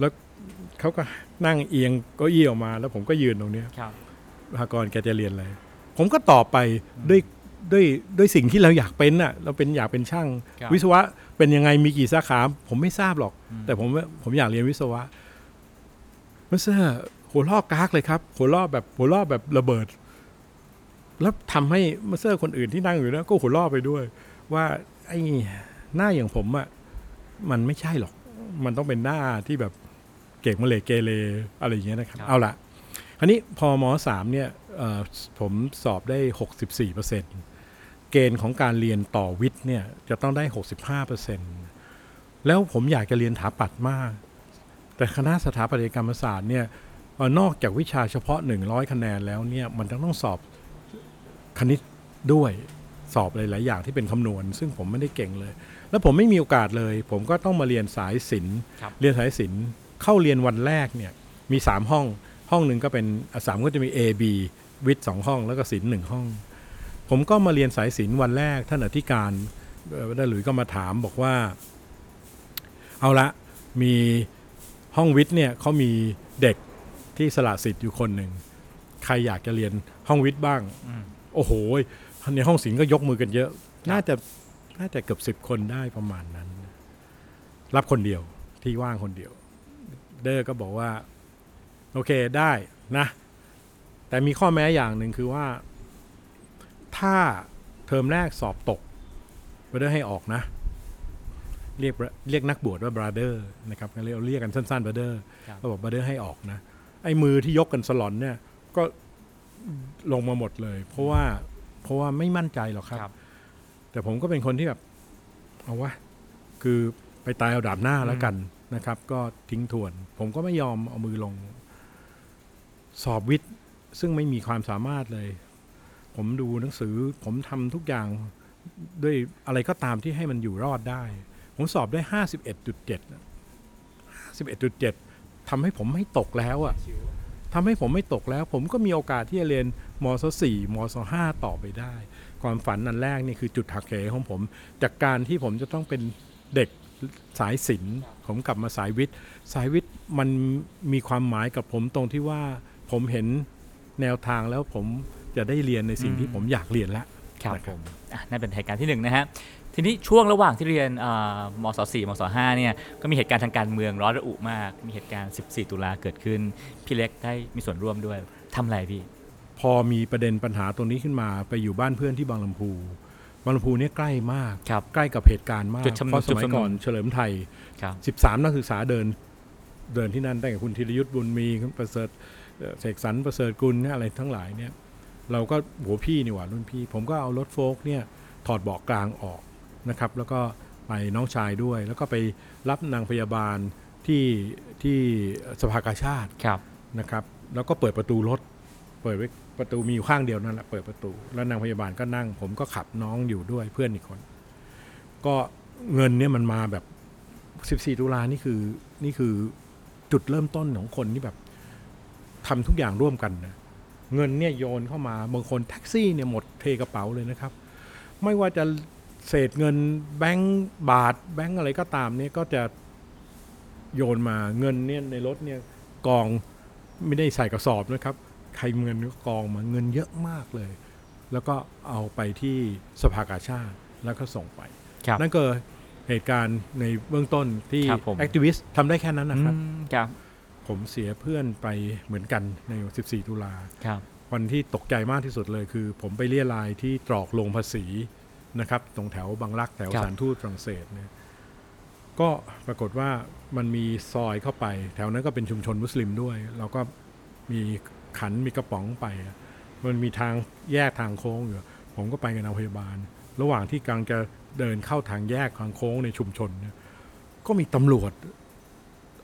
แล้ว เขาก็นั่งเอียงเก็อี้ออกมา แล้วผมก็ยืนตรงเนี้ยครับประภากรแกจะเรียนอะไร ผมก็ตอบไปด้วยด้วยด้วยสิ่งที่เราอยากเป็นน่ะ เราเป็นอยากเป็นช่าง ครับวิศวะเป็นยังไงมีกี่สาขา ผมไม่ทราบหรอก อืม แต่ผมว่าผมอยากเรียนวิศวะ master หัวเราะก๊ากเลยครับ หัวเราะแบบหัวเราะแบบระเบิด แล้วทำให้ master คนอื่นที่นั่งอยู่นะก็หัวเราะไปด้วย ว่าไอ้หน้าอย่างผมอะมันไม่ใช่หรอก มันต้องเป็นหน้าที่แบบ เก่งมาเลยเกเรอะไรอย่างเงี้ยนะครับครับเอาละคราวนี้พอมสามเนี่ยเอ่อผมสอบได้หกสิบสี่เปอร์เซ็นเกณฑ์ของการเรียนต่อวิทย์เนี่ยจะต้องได้หกสิบห้าเปอร์เซ็นแล้วผมอยากจะเรียนถาปัดมาก แต่คณะสถาปัตยกรรมศาสตร์เนี่ยเอ่อนอกจากวิชาเฉพาะ 100 คะแนนแล้วเนี่ยมันจะต้องสอบคณิตด้วยสอบหลาย ๆ อย่างที่เป็นคำนวณ ซึ่งผมไม่ได้เก่งเลย แล้วผมไม่มีโอกาสเลย ผมก็ต้องมาเรียนสายศิลป์ครับเรียนสายศิลป์ เข้าเรียนวันแรกเนี่ยมี 3 ห้อง ห้องหนึ่งก็เป็นสามก็จะมี A B วิทย์สองห้อง แล้วก็ศิลป์หนึ่งห้อง ผมก็มาเรียนสายศิลป์วันแรกท่านอธิการได้หลุยก็มาถามบอกว่า เอาละมีห้องวิทย์เนี่ยเขามีเด็กที่สละสิทธิ์อยู่คนหนึ่งใครอยากจะเรียนห้องวิทย์บ้างอโอ้โหในห้องศิลป์ก็ยกมือกันเยอะ น่าจะน่าจะเกือบสิบคนได้ประมาณนั้น รับคนเดียวที่ว่างคนเดียว เดอร์ก็บอกว่า โอเคได้นะ แต่มีข้อแม้อย่างหนึ่งคือว่า ถ้าเทอมแรกสอบตกเดอร์ให้ออกนะ เรียกเรียกนักบวชว่า brother นะครับก็เรียกเรียกกันสั้นๆ brother ครับก็บอก brother ให้ออกนะ ไอ้มือที่ยกกันสลอนเนี่ยก็ลงมาหมดเลย เพราะว่าเพราะว่าไม่มั่นใจหรอกครับครับแต่ผมก็เป็นคนที่แบบ เอาวะ คือไปตายเอาดาบหน้าแล้วกัน นะครับ ก็ทิ้งทวน ผมก็ไม่ยอมเอามือลง สอบวิทย์ ซึ่งไม่มีความสามารถเลย ผมดูหนังสือ ผมทำทุกอย่างด้วยอะไรก็ตามที่ให้มันอยู่รอดได้ ผมสอบได้ห้าสิบเอ็ดจุดเจ็ดห้าสิบเอ็ดจุดเจ็ดทำให้ผมไม่ตกแล้วอะทำให้ผมไม่ตกแล้ว ผมก็มีโอกาสที่จะเรียนมศสี่มศห้าต่อไปได้ ความฝันอันแรกนี่คือจุดหักเหของผม จากการที่ผมจะต้องเป็นเด็ก สายศิลป์ผมกลับมาสายวิทย์ สายวิทย์มันมีความหมายกับผมตรงที่ว่าผมเห็นแนวทางแล้วผมจะได้เรียนในสิ่งที่ผมอยากเรียนแล้วครับนะผมอะนั่นเป็นเหตุการณ์ที่หนึ่งนะฮะทีนี้ช่วงระหว่างที่เรียนเอ่อมศ4มศ5เนี่ยก็มีเหตุการณ์ทางการเมืองร้อนระอุมาก มีเหตุการณ์ 14 ตุลาเกิดขึ้น พี่เล็กได้มีส่วนร่วมด้วยทำอะไรพี่ พอมีประเด็นปัญหาตรงนี้ขึ้นมาไปอยู่บ้านเพื่อนที่บางลำพู บางลำพูเนี่ยใกล้มาก ครับใกล้กับเหตุการณ์มาก จุดชุมนุมเพราะสมัยจุดชุมนุมก่อนเฉลิมไทย ครับ13 นักศึกษาเดินเดินที่นั่นได้กับคุณธีรยุทธ์บุญมีคุณประเสริฐเอ่อเสกสรรประเสริฐกุลเนี่ยอะไรทั้งหลายเนี่ยเราก็โหพี่นี่หว่ารุ่นพี่ ผมก็เอารถโฟล์กเนี่ยถอดเบาะกลางออกนะครับ แล้วก็ไปน้องชายด้วย แล้วก็ไปรับนางพยาบาลที่ที่สภากาชาติ ครับนะครับแล้วก็เปิดประตูรถ เปิดไว้ประตูมีอยู่ข้างเดียวนั่นแหละเปิดประตู แล้วนางพยาบาลก็นั่ง ผมก็ขับน้องอยู่ด้วยเพื่อนอีกคน ก็เงินเนี่ยมันมาแบบ 14 ตุลานี่คือนี่คือจุดเริ่มต้นของคนที่แบบทำทุกอย่างร่วมกันนะเงินเนี่ยโยนเข้ามาบางคนแท็กซี่เนี่ยหมดเทกระเป๋าเลยนะครับ ไม่ว่าจะเศษเงินแบงก์บาท แบงก์อะไรก็ตามเนี่ยก็จะโยนมาเงินเนี่ยในรถเนี่ยกองไม่ได้ใส่กระสอบนะครับ ใครเงินก็กองมาเงินเยอะมากเลย แล้วก็เอาไปที่สภากาชาติแล้วก็ส่งไปครับนั่นก็เหตุการณ์ในเบื้องต้นที่ครับผมแอคทิวิสต์ทำได้แค่นั้นนะครับอืมครับ ผมเสียเพื่อนไปเหมือนกันใน 14 ตุลาครับวันที่ตกใจมากที่สุดเลยคือ ผมไปเรียรายที่ตรอกลงภาษีนะครับ ตรงแถวบางรักแถวครับสถานทูตฝรั่งเศสเนี่ยก็ปรากฏว่ามันมีซอยเข้าไป แถวนั้นก็เป็นชุมชนมุสลิมด้วย เราก็มี ขันมีกระป๋องไป มันมีทางแยกทางโค้งอยู่ผมก็ไปกับนางพยาบาล ระหว่างที่กำลังจะเดินเข้าทางแยกทางโค้งในชุมชนเนี่ยก็มีตำรวจ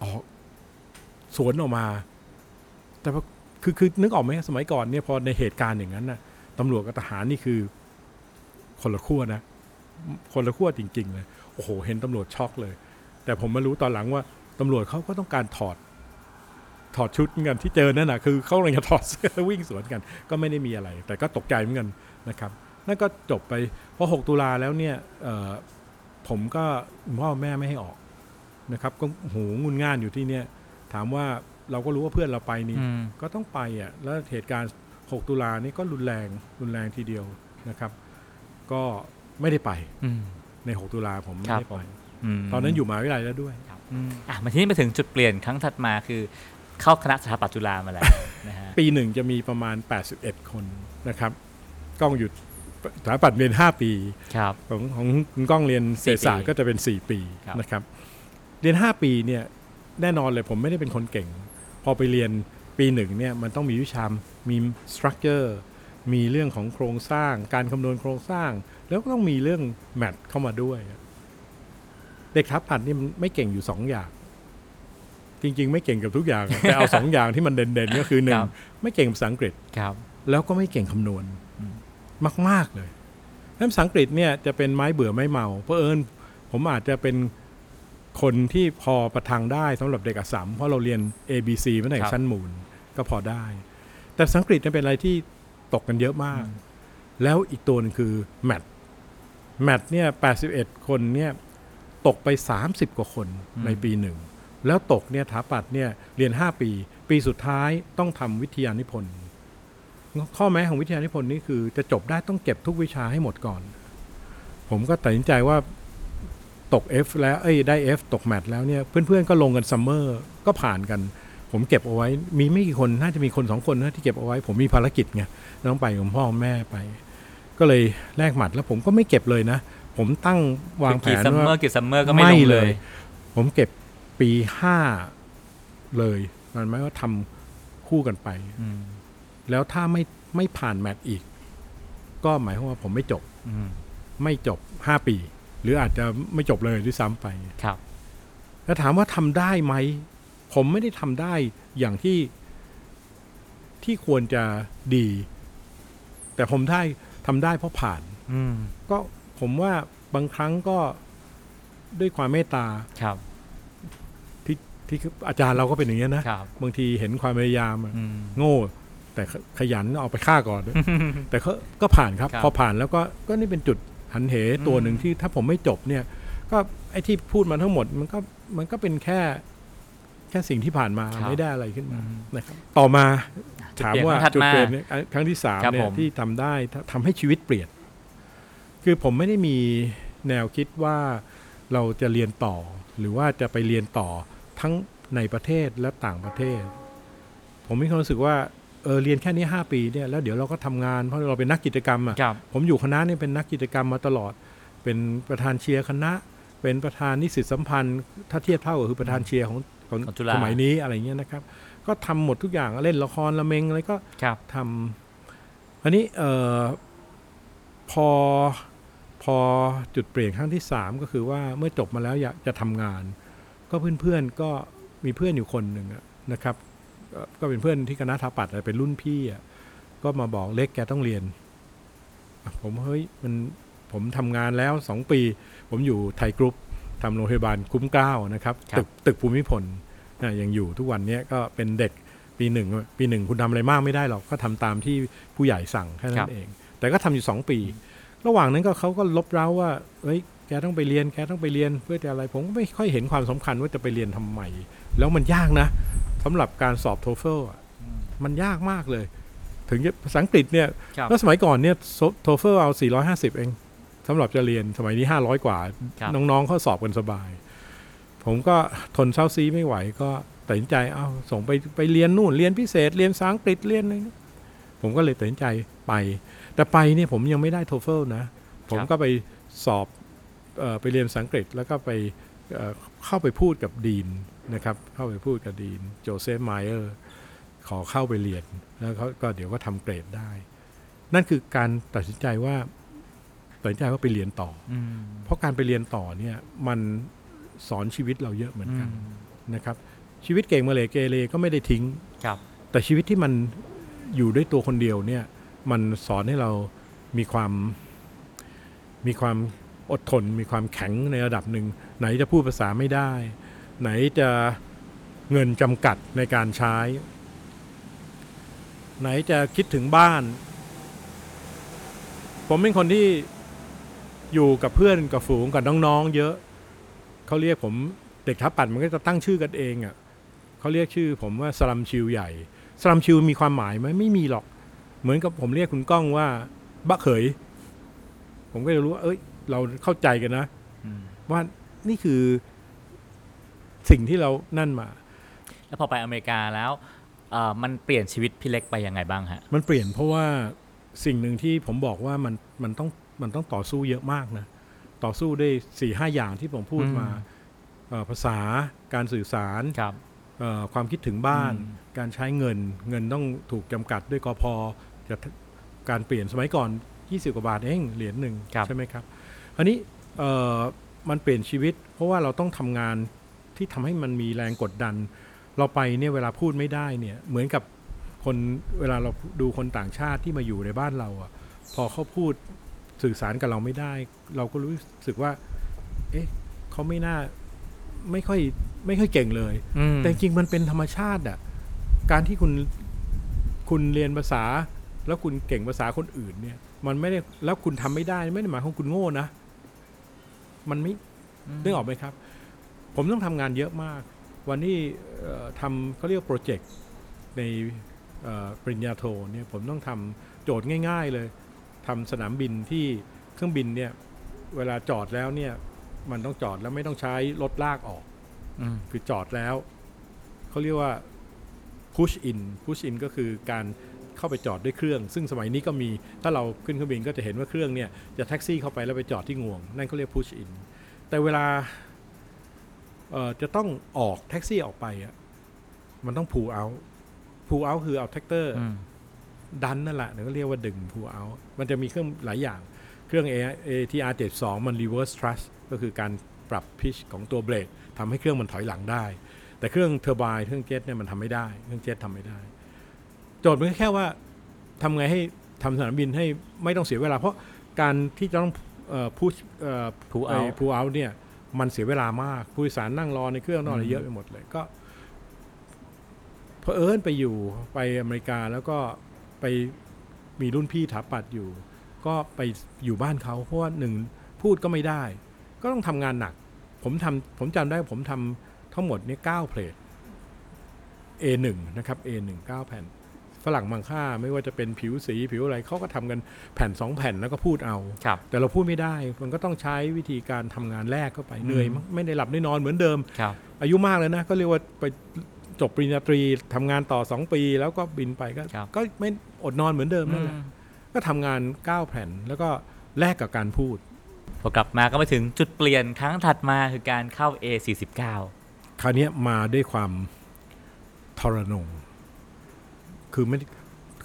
ออกสวนออกมา แต่ว่าคือคือนึกออกไหมสมัยก่อนเนี่ยพอในเหตุการณ์อย่างนั้นน่ะตำรวจกับทหารนี่คือ คนละขั้วนะ คนละขั้วจริง ๆ เลย โอ้โห เห็นตำรวจช็อกเลย แต่ผมมารู้ตอนหลังว่าตำรวจเขาก็ต้องการถอด ถอดชุดเหมือนกันที่เจอนั่นน่ะคือเขากำลังจะถอดเสื้อแล้ววิ่งสวนกัน ก็ไม่ได้มีอะไร แต่ก็ตกใจเหมือนกันนะครับ นั่นก็จบไปพอ 6 ตุลาแล้วเนี่ยเอ่อผมก็พ่อแม่ไม่ให้ออกนะครับ ก็โหงุนง่านอยู่ที่เนี่ยถามว่าเราก็รู้ว่าเพื่อนเราไปนี่อืมก็ต้องไปอะแล้วเหตุการณ์ 6 ตุลานี่ก็รุนแรงรุนแรงทีเดียวนะครับ ก็ไม่ได้ไปอืมใน 6 ตุลาผมไม่ครับได้ผไปมอืมตอนนั้นอยู่มหาวิทยาลัยแล้วด้วยครับอืมอะมาที่นี่มาถึงจุดเปลี่ยนครั้งถัดมาคือ เข้าคณะสถาปัตย์จุฬามาแล้วนะฮะปีหนึ่งจะมีประมาณ 81 คนนะครับกล้องหยุดสถาปัตย์เรียน 5 ปีครับของของคุณก้องเรียนเศรษฐศาสตปีร์ก็จะเป็น 4 ปีครับนะครับ เรียน 5 ปีเนี่ยแน่นอนเลยผมไม่ได้เป็นคนเก่ง พอไปเรียนปีหนึ่งเนี่ยมันต้องมีวิชามีสตรัคเจอร์มีเรื่องของโครงสร้าง การคำนวณโครงสร้าง แล้วก็ต้องมีเรื่องแมทเข้ามาด้วย เด็กทับผัดนี่มันไม่เก่งอยู่สองอย่าง จริง ๆ ไม่เก่งกับทุกอย่าง แต่เอาสองอย่างที่มันเด่นๆ ก็คือหนึ่คงรับไม่เก่งภาษาอังกฤษครับ แล้วก็ไม่เก่งคำนวณอืมมาก ๆ เลยแล้วภาษาอังกฤษเนี่ยจะเป็นไม้เบื่อไม่เมา เพราะเอิญผมอาจจะเป็นคนที่พอประทังได้สำหรับเด็กอัสสัมเพราะเราเรียน A B C มาตั้งแต่ชั้นมูลก็พอได้ แต่ภาษาอังกฤษเนี่ยเป็นอะไรที่ตกกันเยอะมาก แล้วอีกตัวหนึงคือแมทแมทเนี่ย81 คนเนี่ยตกไป 30 กว่าคนอืมในปีหนึ่ง แล้วตกเนี่ยถาปัดเนี่ยเรียน 5 ปี ปีสุดท้ายต้องทำวิทยานิพนธ์ข้อแม้ของวิทยานิพนธ์นี่คือจะจบได้ต้องเก็บทุกวิชาให้หมดก่อน ผมก็ตัดสินใจว่าตก F แล้วเอ้ยได้ F ตกแมทแล้วเนี่ยเพื่อนๆก็ลงกันซัมเมอร์ก็ผ่านกัน ผมเก็บเอาไว้ มีไม่กี่คนน่าจะมีคนสองคนนะที่เก็บเอาไว้ ผมมีภารกิจไงต้องไปกับพ่อแม่ไป ก็เลยแลกหมัดแล้วผมก็ไม่เก็บเลยนะพผมตั้งวางแผกี่นซัมเมอว่าร์กี่ซัมเมอร์ก็ไม่ลงเลย ผมเก็บ ปีห้าเลยมันหมายว่าทำคู่กันไปอืมแล้วถ้าไม่ไม่ผ่านแมตช์อีก ก็หมายความว่าผมไม่จบอืมไม่จบห้าปี หรืออาจจะไม่จบเลยด้วยซ้ำไปครับ แล้วถามว่าทำได้ไหม ผมไม่ได้ทำได้อย่างที่ที่ควรจะดี แต่ผมได้ทำได้เพราะผ่านอืมก็ผมว่าบางครั้งก็ด้วยความเมตตาครับ ที่ที่อาจารย์เราก็เป็นอย่างนี้ยนะครับบางทีเห็นความพยายามอะอืมโง่ แต่ขขยันเอาไปฆ่าก่อน แต่ก็ก็ผ่านครับครับ พอผ่านแล้วก็ก็นี่เป็นจุดหันเหตัวหนึ่งอืมที่ถ้าผมไม่จบเนี่ย ก็ไอ้ที่พูดมาทั้งหมดมันก็มันก็เป็นแค่ แค่สิ่งที่ผ่านมาไม่ได้อะไรขึ้นมานะครับ ต่อมาจุดถามเปลี่ยนว่าครั้งถัดจุดมาเปลี่ยนเนี่ยครั้งที่สามครับเนี่ผยมที่ทำได้ทำให้ชีวิตเปลี่ยน คือผมไม่ได้มีแนวคิดว่าเราจะเรียนต่อ หรือว่าจะไปเรียนต่อ ทั้งในประเทศและต่างประเทศ ผมมีความรู้สึกว่าเออเรียนแค่นี้ 5 ปีเนี่ยแล้วเดี๋ยวเราก็ทำงานเพราะเราเป็นนักกิจกรรมอะครับผมอยู่คณะเนี่ยเป็นนักกิจกรรมมาตลอด เป็นประธานเชียร์คณะ เป็นประธานนิสิตสัมพันธ์ ถ้าเทียบเท่าก็คือประธานเชียร์ของของของจุฬาสมัยนี้อะไรเงี้ยนะครับ ก็ทำหมดทุกอย่างเล่นละครละเมงอะไรก็ครับทำอันนี้เอ่อพอพอจุดเปลี่ยนครั้งที่สามก็คือว่าเมื่อจบมาแล้วอยากจะทำงาน ก็เพื่อนๆก็มีเพื่อนอยู่คนหนึ่งอะนะครับเอ่อก็เป็นเพื่อนที่คณะสถาปัตย์อะเป็นรุ่นพี่อะก็มาบอกเล็กแกต้องเรียนอะผมเฮ้ยมันผมทำงานแล้วสองปี ผมอยู่ไทยกรุ๊ปทำโรงพยาบาลคุ้มเกล้านะครับครับตึกตึกภูมิพลนะยังอยู่ทุกวันเนี้ยก็เป็นเด็กปีหนึ่งปีหนึ่งคุณทำอะไรมากไม่ได้หรอกก็ทำตามที่ผู้ใหญ่สั่งแค่นั้นครับเอง แต่ก็ทำอยู่สองปี ระหว่างนั้นก็เขาก็รบเร้าว่าเฮ้ย แกต้องไปเรียนแกต้องไปเรียนเพื่อจะอะไรผมก็ไม่ค่อยเห็นความสำคัญว่าจะไปเรียนทำไมแล้วมันยากนะสำหรับการสอบ TOEFL มันยากมากเลย ถึงจะภาษาอังกฤษเนี่ยครับแล้วสมัยก่อนเนี่ย TOEFL เอา 450 เองสำหรับจะเรียนสมัยนี้ 500 กว่าครับน้องๆเขาสอบกันสบาย ผมก็ทนเซ้าซี้ไม่ไหวก็ตัดสินใจเอาส่งไปไปเรียนนู่นเรียนพิเศษ เรียนภาษาอังกฤษเรียนอะไรนะผมก็เลยตัดสินใจไป แต่ไปเนี่ยผมยังไม่ได้ TOEFL นะ ผมก็ไปสอบเออ ไปเรียนภาษาอังกฤษแล้วก็ไปเอ่อเข้าไปพูดกับ dean นะครับ เข้าไปพูดกับ dean โจเซฟไมเออร์ขอเข้าไปเรียนแล้วเขาก็เดี๋ยวก็ทำเกรดได้ นั่นคือการตัดสินใจว่าตัดสินใจว่าไปเรียนต่ออืมเพราะการไปเรียนต่อเนี่ยมันสอนชีวิตเราเยอะเหมือนกันอืมนะครับ ชีวิตเก่งมาเลยเกเรก็ไม่ได้ทิ้งครับแต่ชีวิตที่มันอยู่ด้วยตัวคนเดียวเนี่ย มันสอนให้เรามีความมีความ อดทนมีความแข็งในระดับหนึ่ง ไหนจะพูดภาษาไม่ได้ ไหนจะเงินจำกัดในการใช้ ไหนจะคิดถึงบ้าน ผมเป็นคนที่อยู่กับเพื่อนกับฝูงกับน้องๆ เยอะ เขาเรียกผมเด็กทับปัดมันก็จะตั้งชื่อกันเองอะ่ะเขาเรียกชื่อ ผมว่าสลัมชิลใหญ่สลัมชิลมีความหมายไหมไม่มีหรอก เหมือนกับผมเรียกคุณก้องว่าบะเขย ผมก็จะรู้ว่าเอ้ย เราเข้าใจกันนะอืมว่านี่คือสิ่งที่เรานั่นมา แล้วพอไปอเมริกาแล้วเอ่อมันเปลี่ยนชีวิตพี่เล็กไปยังไงบ้างฮะ มันเปลี่ยนเพราะว่าสิ่งหนึ่งที่ผมบอกว่ามันมันต้องมันต้องต่อสู้เยอะมากนะ ต่อสู้ด้วยสี่ห้าอย่างที่ผมพูดอืมมาเอ่อภาษาการสื่อสารครับเอ่อความคิดถึงบ้านอืมการใช้เงิน เงินต้องถูกจำกัดด้วยกพจะการเปลี่ยนสมัยก่อน 20 กว่าบาทเองเหรียญหนึ่งครับใช่ไหมครับ อันนี้เอ่อมันเปลี่ยนชีวิต เพราะว่าเราต้องทำงานที่ทำให้มันมีแรงกดดัน เราไปเนี่ยเวลาพูดไม่ได้เนี่ยเหมือนกับคนเวลาเราดูคนต่างชาติที่มาอยู่ในบ้านเราอะพอเขาพูดสื่อสารกับเราไม่ได้ เราก็รู้สึกว่า เอ๊ะเขาไม่น่าไม่ค่อยไม่ค่อยเก่งเลยอืมแต่จริงๆมันเป็นธรรมชาติอะการที่คุณคุณเรียนภาษา แล้วคุณเก่งภาษาคนอื่นเนี่ย มันไม่ได้แล้วคุณทำไม่ได้ ไม่ได้หมายความว่าคุณโง่นะ มันไม่นึกออกไหมครับ ผมต้องทำงานเยอะมาก วันที่เอ่อทำเขาเรียกโปรเจกต์ในเอ่อปริญญาโทเนี่ยผมต้องทำโจทย์ง่าย ๆเลยทำสนามบินที่เครื่องบินเนี่ยเวลาจอดแล้วเนี่ยมันต้องจอดแล้วไม่ต้องใช้รถลากออกอืมคือจอดแล้ว เขาเรียกว่า push in push in ก็คือการ เข้าไปจอดด้วยเครื่อง ซึ่งสมัยนี้ก็มีถ้าเราขึ้นเครื่องบินก็จะเห็นว่าเครื่องเนี่ยจะแท็กซี่เข้าไปแล้วไปจอดที่งวง นั่นเขาเรียก push in แต่เวลาเอ่อจะต้องออกแท็กซี่ออกไปอะมันต้อง pull out pull out คือเอาแทรกเตอร์อืมดันนั่นแหละเดี๋ยวก็เรียกว่าดึง pull out มันจะมีเครื่องหลายอย่างเครื่อง ATR 72มัน reverse thrust ก็คือการปรับ pitch ของตัวเบรกทำให้เครื่องมันถอยหลังได้ แต่เครื่องเทอร์ไบน์เครื่องเจ็ตเนี่ยมันทำไม่ได้ เครื่องเจ็ตทำไม่ได้ โจทย์มันก็แค่ว่าทำไงให้ทำสนามบินให้ไม่ต้องเสียเวลา เพราะการที่จะต้องพูด Pull out พูเอาเนี่ยมันเสียเวลามากผู้โดยสารนั่งรอในเครื่องนอนอะไรอืมเยอะไปหมดเลยก็เพอเอิญไปอยู่ไปอเมริกาแล้วก็ไปมีรุ่นพี่ถาปัดอยู่ ก็ไปอยู่บ้านเขาเพราะว่าหนึ่งพูดก็ไม่ได้ ก็ต้องทำงานหนัก ผมทำผมจำได้ผมทำทั้งหมดเนี่ยเก้าเพลท A1 นะครับ A1 9แผ่น ฝรั่งบางค่าไม่ว่าจะเป็นผิวสีผิวอะไรเขาก็ทำกันแผ่น 2 แผ่นแล้วก็พูดเอาครับแต่เราพูดไม่ได้มันก็ต้องใช้วิธีการทำงานแรกเข้าไปอืมเหนื่อยมั้งไม่ได้หลับได้นอนเหมือนเดิมครับอายุมากเลยนะก็เรียกว่าไปจบปริญญาตรีทำงานต่อ 2 ปี แล้วก็บินไปก็ครับก็ไม่อดนอนเหมือนเดิมนั่นแหละอืมก็ทำงาน 9 แผ่นแล้วก็แลกกับการพูดพอกลับมาก็มาถึงจุดเปลี่ยนครั้งถัดมาคือการเข้า A49 คราวเนี้ยมาด้วยความทรนง คือไม่ได้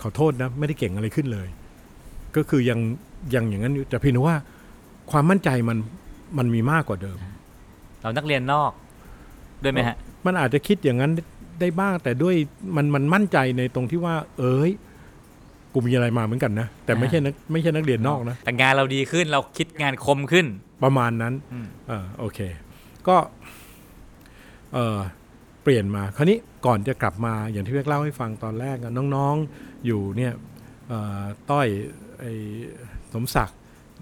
ขอโทษนะ ไม่ได้เก่งอะไรขึ้นเลย ก็คือยังยังอย่างนั้นอยู่แต่เพียงแต่ว่าความมั่นใจมันมันมีมากกว่าเดิม เรานักเรียนนอกด้วยไหมฮะ มันอาจจะคิดอย่างนั้นได้บ้าง แต่ด้วยมันมันมั่นใจในตรงที่ว่า เอ้ยกูมีอะไรมาเหมือนกันนะแต่ไม่ใช่นักไม่ใช่นักเรียนนอกนะแต่งานเราดีขึ้นเราคิดงานคมขึ้น ประมาณนั้นอืมเออโอเค ก็เออเปลี่ยนมาคราวนี้ ก่อนจะกลับมาอย่างที่เพียกเล่าให้ฟังตอนแรกอะน้องๆอยู่เนี่ยเอ่อต้อยไอ้สมศักดิ์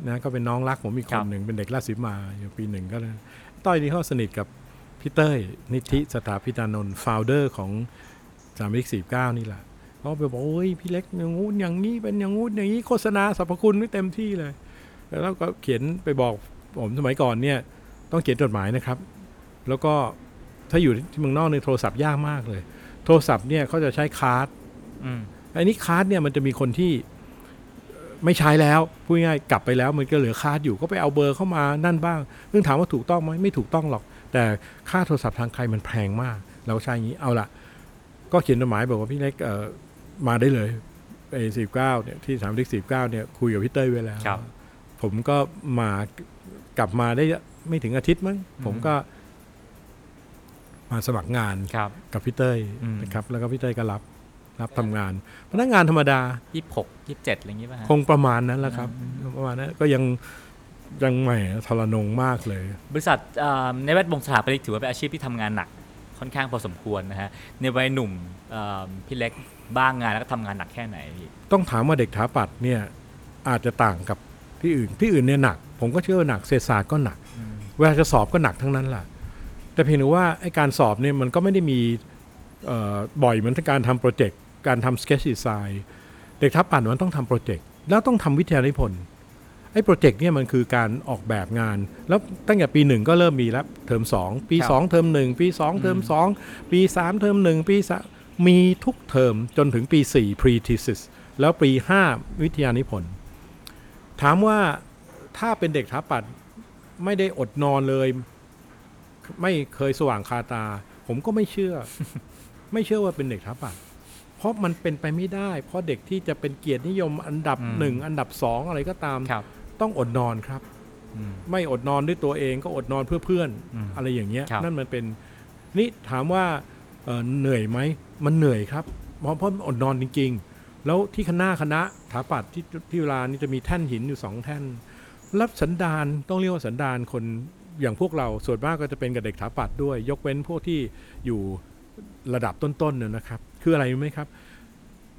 นะก็เป็นน้องรักผมอีกคครับหนึ่งเป็นเด็กราชสีมาอยู่ปีหนึ่งก็เลยต้อยนี่เขาสนิทกับพี่เต้ยนิธิสถาพิตานนท์ founder ของสถาปนิกสี่เก้านี่แหละเขาไปบอกโอ้ยพี่เล็กอย่างงู้นอย่างนี้เป็นอย่างงู้นอย่างนี้โฆษณาสรรพคุณไว้เต็มที่เลย แล้วก็เขียนไปบอกผมสมัยก่อนเนี่ย ต้องเขียนจดหมายนะครับ แล้วก็ ถ้าอยู่ที่เมืองนอกเนี่ยโทรศัพท์ยากมากเลย โทรศัพท์เนี่ยเขาจะใช้ cardอืมอันนี้ card เนี่ยมันจะมีคนที่เอ่อไม่ใช้แล้วพูดง่ายๆกลับไปแล้วมันก็เหลือ card อยู่ก็ไปเอาเบอร์เข้ามานั่นบ้างซึ่งถามว่าถูกต้องไหมไม่ถูกต้องหรอก แต่ค่าโทรศัพท์ทางไกลมันแพงมาก เราใช้อย่างนี้เอาละก็เขียนจดหมายบอกว่าพี่เล็กเอ่อมาได้เลยไอ้สิบเก้าเนี่ยที่สามสิบสิบเก้าเนี่ยคุยกับพี่เต้ยไว้แล้วครับผมก็มากลับมาได้ไม่ถึงอาทิตย์มั้งผมก็ มาสมัครงานครับกับพี่เต้ยอืมนะครับแล้วก็พี่เต้ยก็รับรับทำงาน พนักงานธรรมดายี่สิบหกยี่สิบเจ็ดอะไรอย่างงี้ป่ะฮะคงประมาณนั้นแหละครับประมาณนั้นก็ยังยังใหม่ทรนงมากเลย บริษัทเอ่อในแวดวงสถาปนิกถือว่าเป็นอาชีพที่ทำงานหนักค่อนข้างพอสมควรนะฮะในวัยหนุ่มเอ่อพี่เล็กบ้างงานแล้วก็ทำงานหนักแค่ไหนพี่ต้องถามว่าเด็กถาปัดเนี่ยอาจจะต่างกับที่อื่นที่อื่นเนี่ยหนัก ผมก็เชื่อว่าหนักเศรษฐศาสตร์ก็หนัก เวลาจะสอบก็หนักทั้งนั้นแหละ แต่เพียงแต่ว่าไอ้การสอบเนี่ยมันก็ไม่ได้มีเอ่อบ่อยเหมือนการทำโปรเจกต์การทำสเก t ดีไซน์เด็กทับปั่นมันต้องทำโปรเจกต์แล้วต้องทำวิทยานิพนธ์ไอ้โปรเจกต์เนี่ยมันคือการออกแบบงาน แล้วตั้งแต่ปีหนึ่งก็เริ่มมีแล้วเทอมสองปีครับสองเทอมหนึ่งปีสองเทอมสองปีสามเทอมหนึ่งปีสามมีทุกเทอมจนถึงปีสี่ pre thesis แล้วปีห้าวิทยานิพนธ์ถามว่าถ้าเป็นเด็กถาปัดไม่ได้อดนอนเลย ไม่เคยสว่างคาตา ผมก็ไม่เชื่อ ไม่เชื่อว่าเป็นเด็กถาปัดเพราะมันเป็นไปไม่ได้ เพราะเด็กที่จะเป็นเกียรตินิยมอันดับอืมหนึ่งอันดับสองอะไรก็ตามครับต้องอดนอนครับอืมไม่อดนอนด้วยตัวเองก็อดนอนเพื่อเพื่อนอืมอะไรอย่างเงี้ยครับนั่นมันเป็นนี่ถามว่าเอ่อเหนื่อยไหมมันเหนื่อยครับเพราะเพราะมันอดนอนจริง ๆ แล้วที่คณะคณะถาปัดที่ที่เวลานี่จะมีแท่นหินอยู่สองแท่นรับสันดานต้องเรียกว่าสันดานคน อย่างพวกเราส่วนมากก็จะเป็นกับเด็กถาปัดด้วย ยกเว้นพวกที่อยู่ระดับต้นๆเนี่ยนะครับ คืออะไรรู้ไหมครับ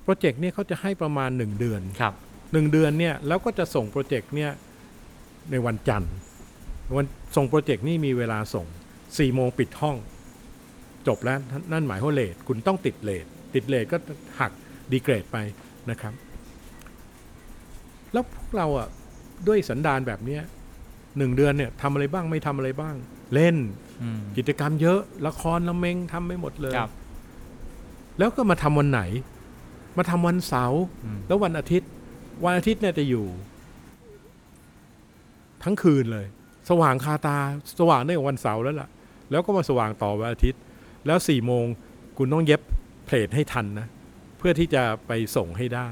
โปรเจกต์เนี่ยเขาจะให้ประมาณ 1 เดือนครับหนึ่งเดือนเนี่ยแล้วก็จะส่งโปรเจกต์เนี่ยในวันจันทร์วันส่งโปรเจกต์นี่มีเวลาส่ง4ี่โมงปิดห้อง จบแล้วนั่นหมายว่าเลทคุณต้องติดเลทติดเลทก็หักดีเกรดไปนะครับ แล้วพวกเราอะด้วยสันดานแบบเนี้ย หนึ่งเดือนเนี่ยทำอะไรบ้างไม่ทำอะไรบ้าง เล่นอืมกิจกรรมเยอะ ละครละเมงทำไม่หมดเลยครับแล้วก็มาทำวันไหน มาทำวันเสาร์อืมแล้ววันอาทิตย์ วันอาทิตย์เนี่ยจะอยู่ ทั้งคืนเลย สว่างคาตา สว่างได้กว่าวันเสาร์แล้วล่ะ แล้วก็มาสว่างต่อวันอาทิตย์ แล้วสี่โมงคุณต้องเย็บเพลทให้ทันนะเพื่อที่จะไปส่งให้ได้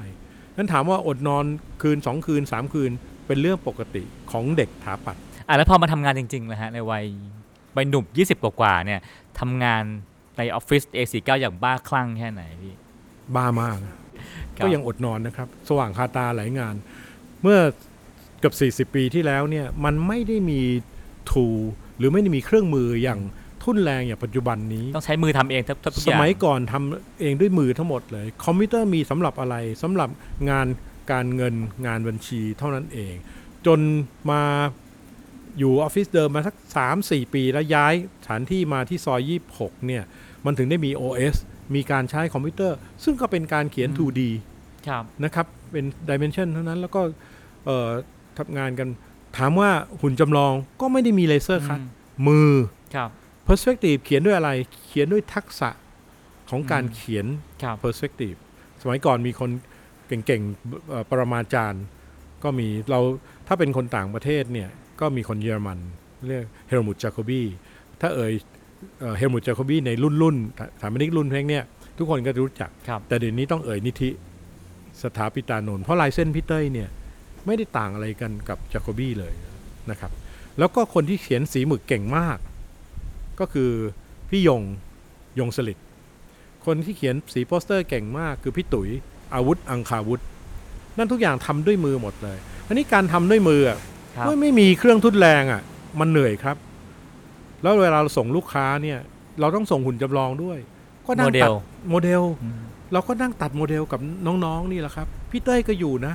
นั้นถามว่าอดนอนคืนสองคืนสามคืน เป็นเรื่องปกติของเด็กถาปัดอะแล้วพอมาทำงานจริงๆนะฮะในวัยวัยหนุ่ม20 กว่าๆเนี่ยทำงานในออฟฟิศ A49 อย่างบ้าคลั่งแค่ไหนพี่ บ้ามากครับก็ยังอดนอนนะครับ สว่างคาตาหลายงาน เมื่อเกือบ40 ปีที่แล้วเนี่ยมันไม่ได้มี tool หรือไม่ได้มีเครื่องมืออย่างทุ่นแรงอย่างปัจจุบันนี้ ต้องใช้มือทำเองทุกทุกสอย่างสมัยก่อนทำเองด้วยมือทั้งหมดเลย คอมพิวเตอร์มีสำหรับอะไรสำหรับงาน การเงินงานบัญชีเท่านั้นเอง จนมาอยู่ออฟฟิศเดิมมาสัก 3-4 ปีแล้วย้ายสถานที่มาที่ซอย 26 เนี่ย มันถึงได้มี OS มีการใช้คอมพิวเตอร์ ซึ่งก็เป็นการเขียน 2D ครับนะครับ เป็น dimension เท่านั้นแล้วก็เอ่อทำงานกัน ถามว่าหุ่นจำลองก็ไม่ได้มี laser cut อืมมือครับ perspective เขียนด้วยอะไร เขียนด้วยทักษะของการอืมเขียนครับ perspective สมัยก่อนมีคน เก่งๆเอ่อปรมาจารย์ก็มีเราถ้าเป็นคนต่างประเทศเนี่ยก็มีคนเยอรมันเรียก Helmut Jacoby ถ้าเอ่ยHelmut Jacoby ในรุ่นรุ่นสถาปนิกรุ่นเพลงเนี่ยทุกคนก็จะรู้จักครับแต่เดี๋ยวนี้ต้องเอ่ยนิธิสถาปิตานนท์เพราะลายเส้นพี่เต้ยเนี่ยไม่ได้ต่างอะไรกันกับ Jacoby เลยนะครับแล้วก็คนที่เขียนสีหมึกเก่งมาก ก็คือพี่ยงยงสลิดคนที่เขียนสีโปสเตอร์เก่งมากคือพี่ตุ๋ย อาวุธอังคาวุธ นั่นทุกอย่างทำด้วยมือหมดเลยอันนี้การทำด้วยมืออะครับเมื่อไม่มีเครื่องทุ่นแรงอะ มันเหนื่อยครับ แล้วเวลาเราส่งลูกค้าเนี่ย เราต้องส่งหุ่นจำลองด้วย ก็นั่โมงเดตัลดโมเดลอืมเราก็นั่งตัดโมเดลกับน้องๆนี่แหละครับพี่เต้ยก็อยู่นะ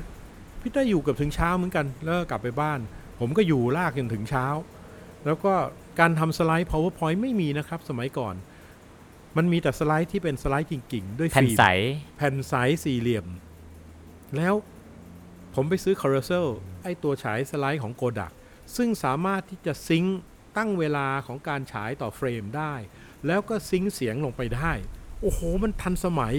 พี่เต้ยอยู่เกือบถึงเช้าเหมือนกัน แล้วก็กลับไปบ้าน ผมก็อยู่ลากจนถึงเช้า แล้วก็การทำสไลด์ PowerPoint ไม่มีนะครับ สมัยก่อน มันมีแต่สไลด์ที่เป็นสไลด์จริงๆ ด้วยแผ่นฟิล์มใส แผ่นใสสี่เหลี่ยม แล้วผมไปซื้อ Carousel ไอ้ตัวฉายสไลด์ของ Kodak ซึ่งสามารถที่จะ sync ตั้งเวลาของการฉายต่อเฟรมได้ แล้วก็ sync เสียงลงไปได้ โอ้โห มันทันสมัย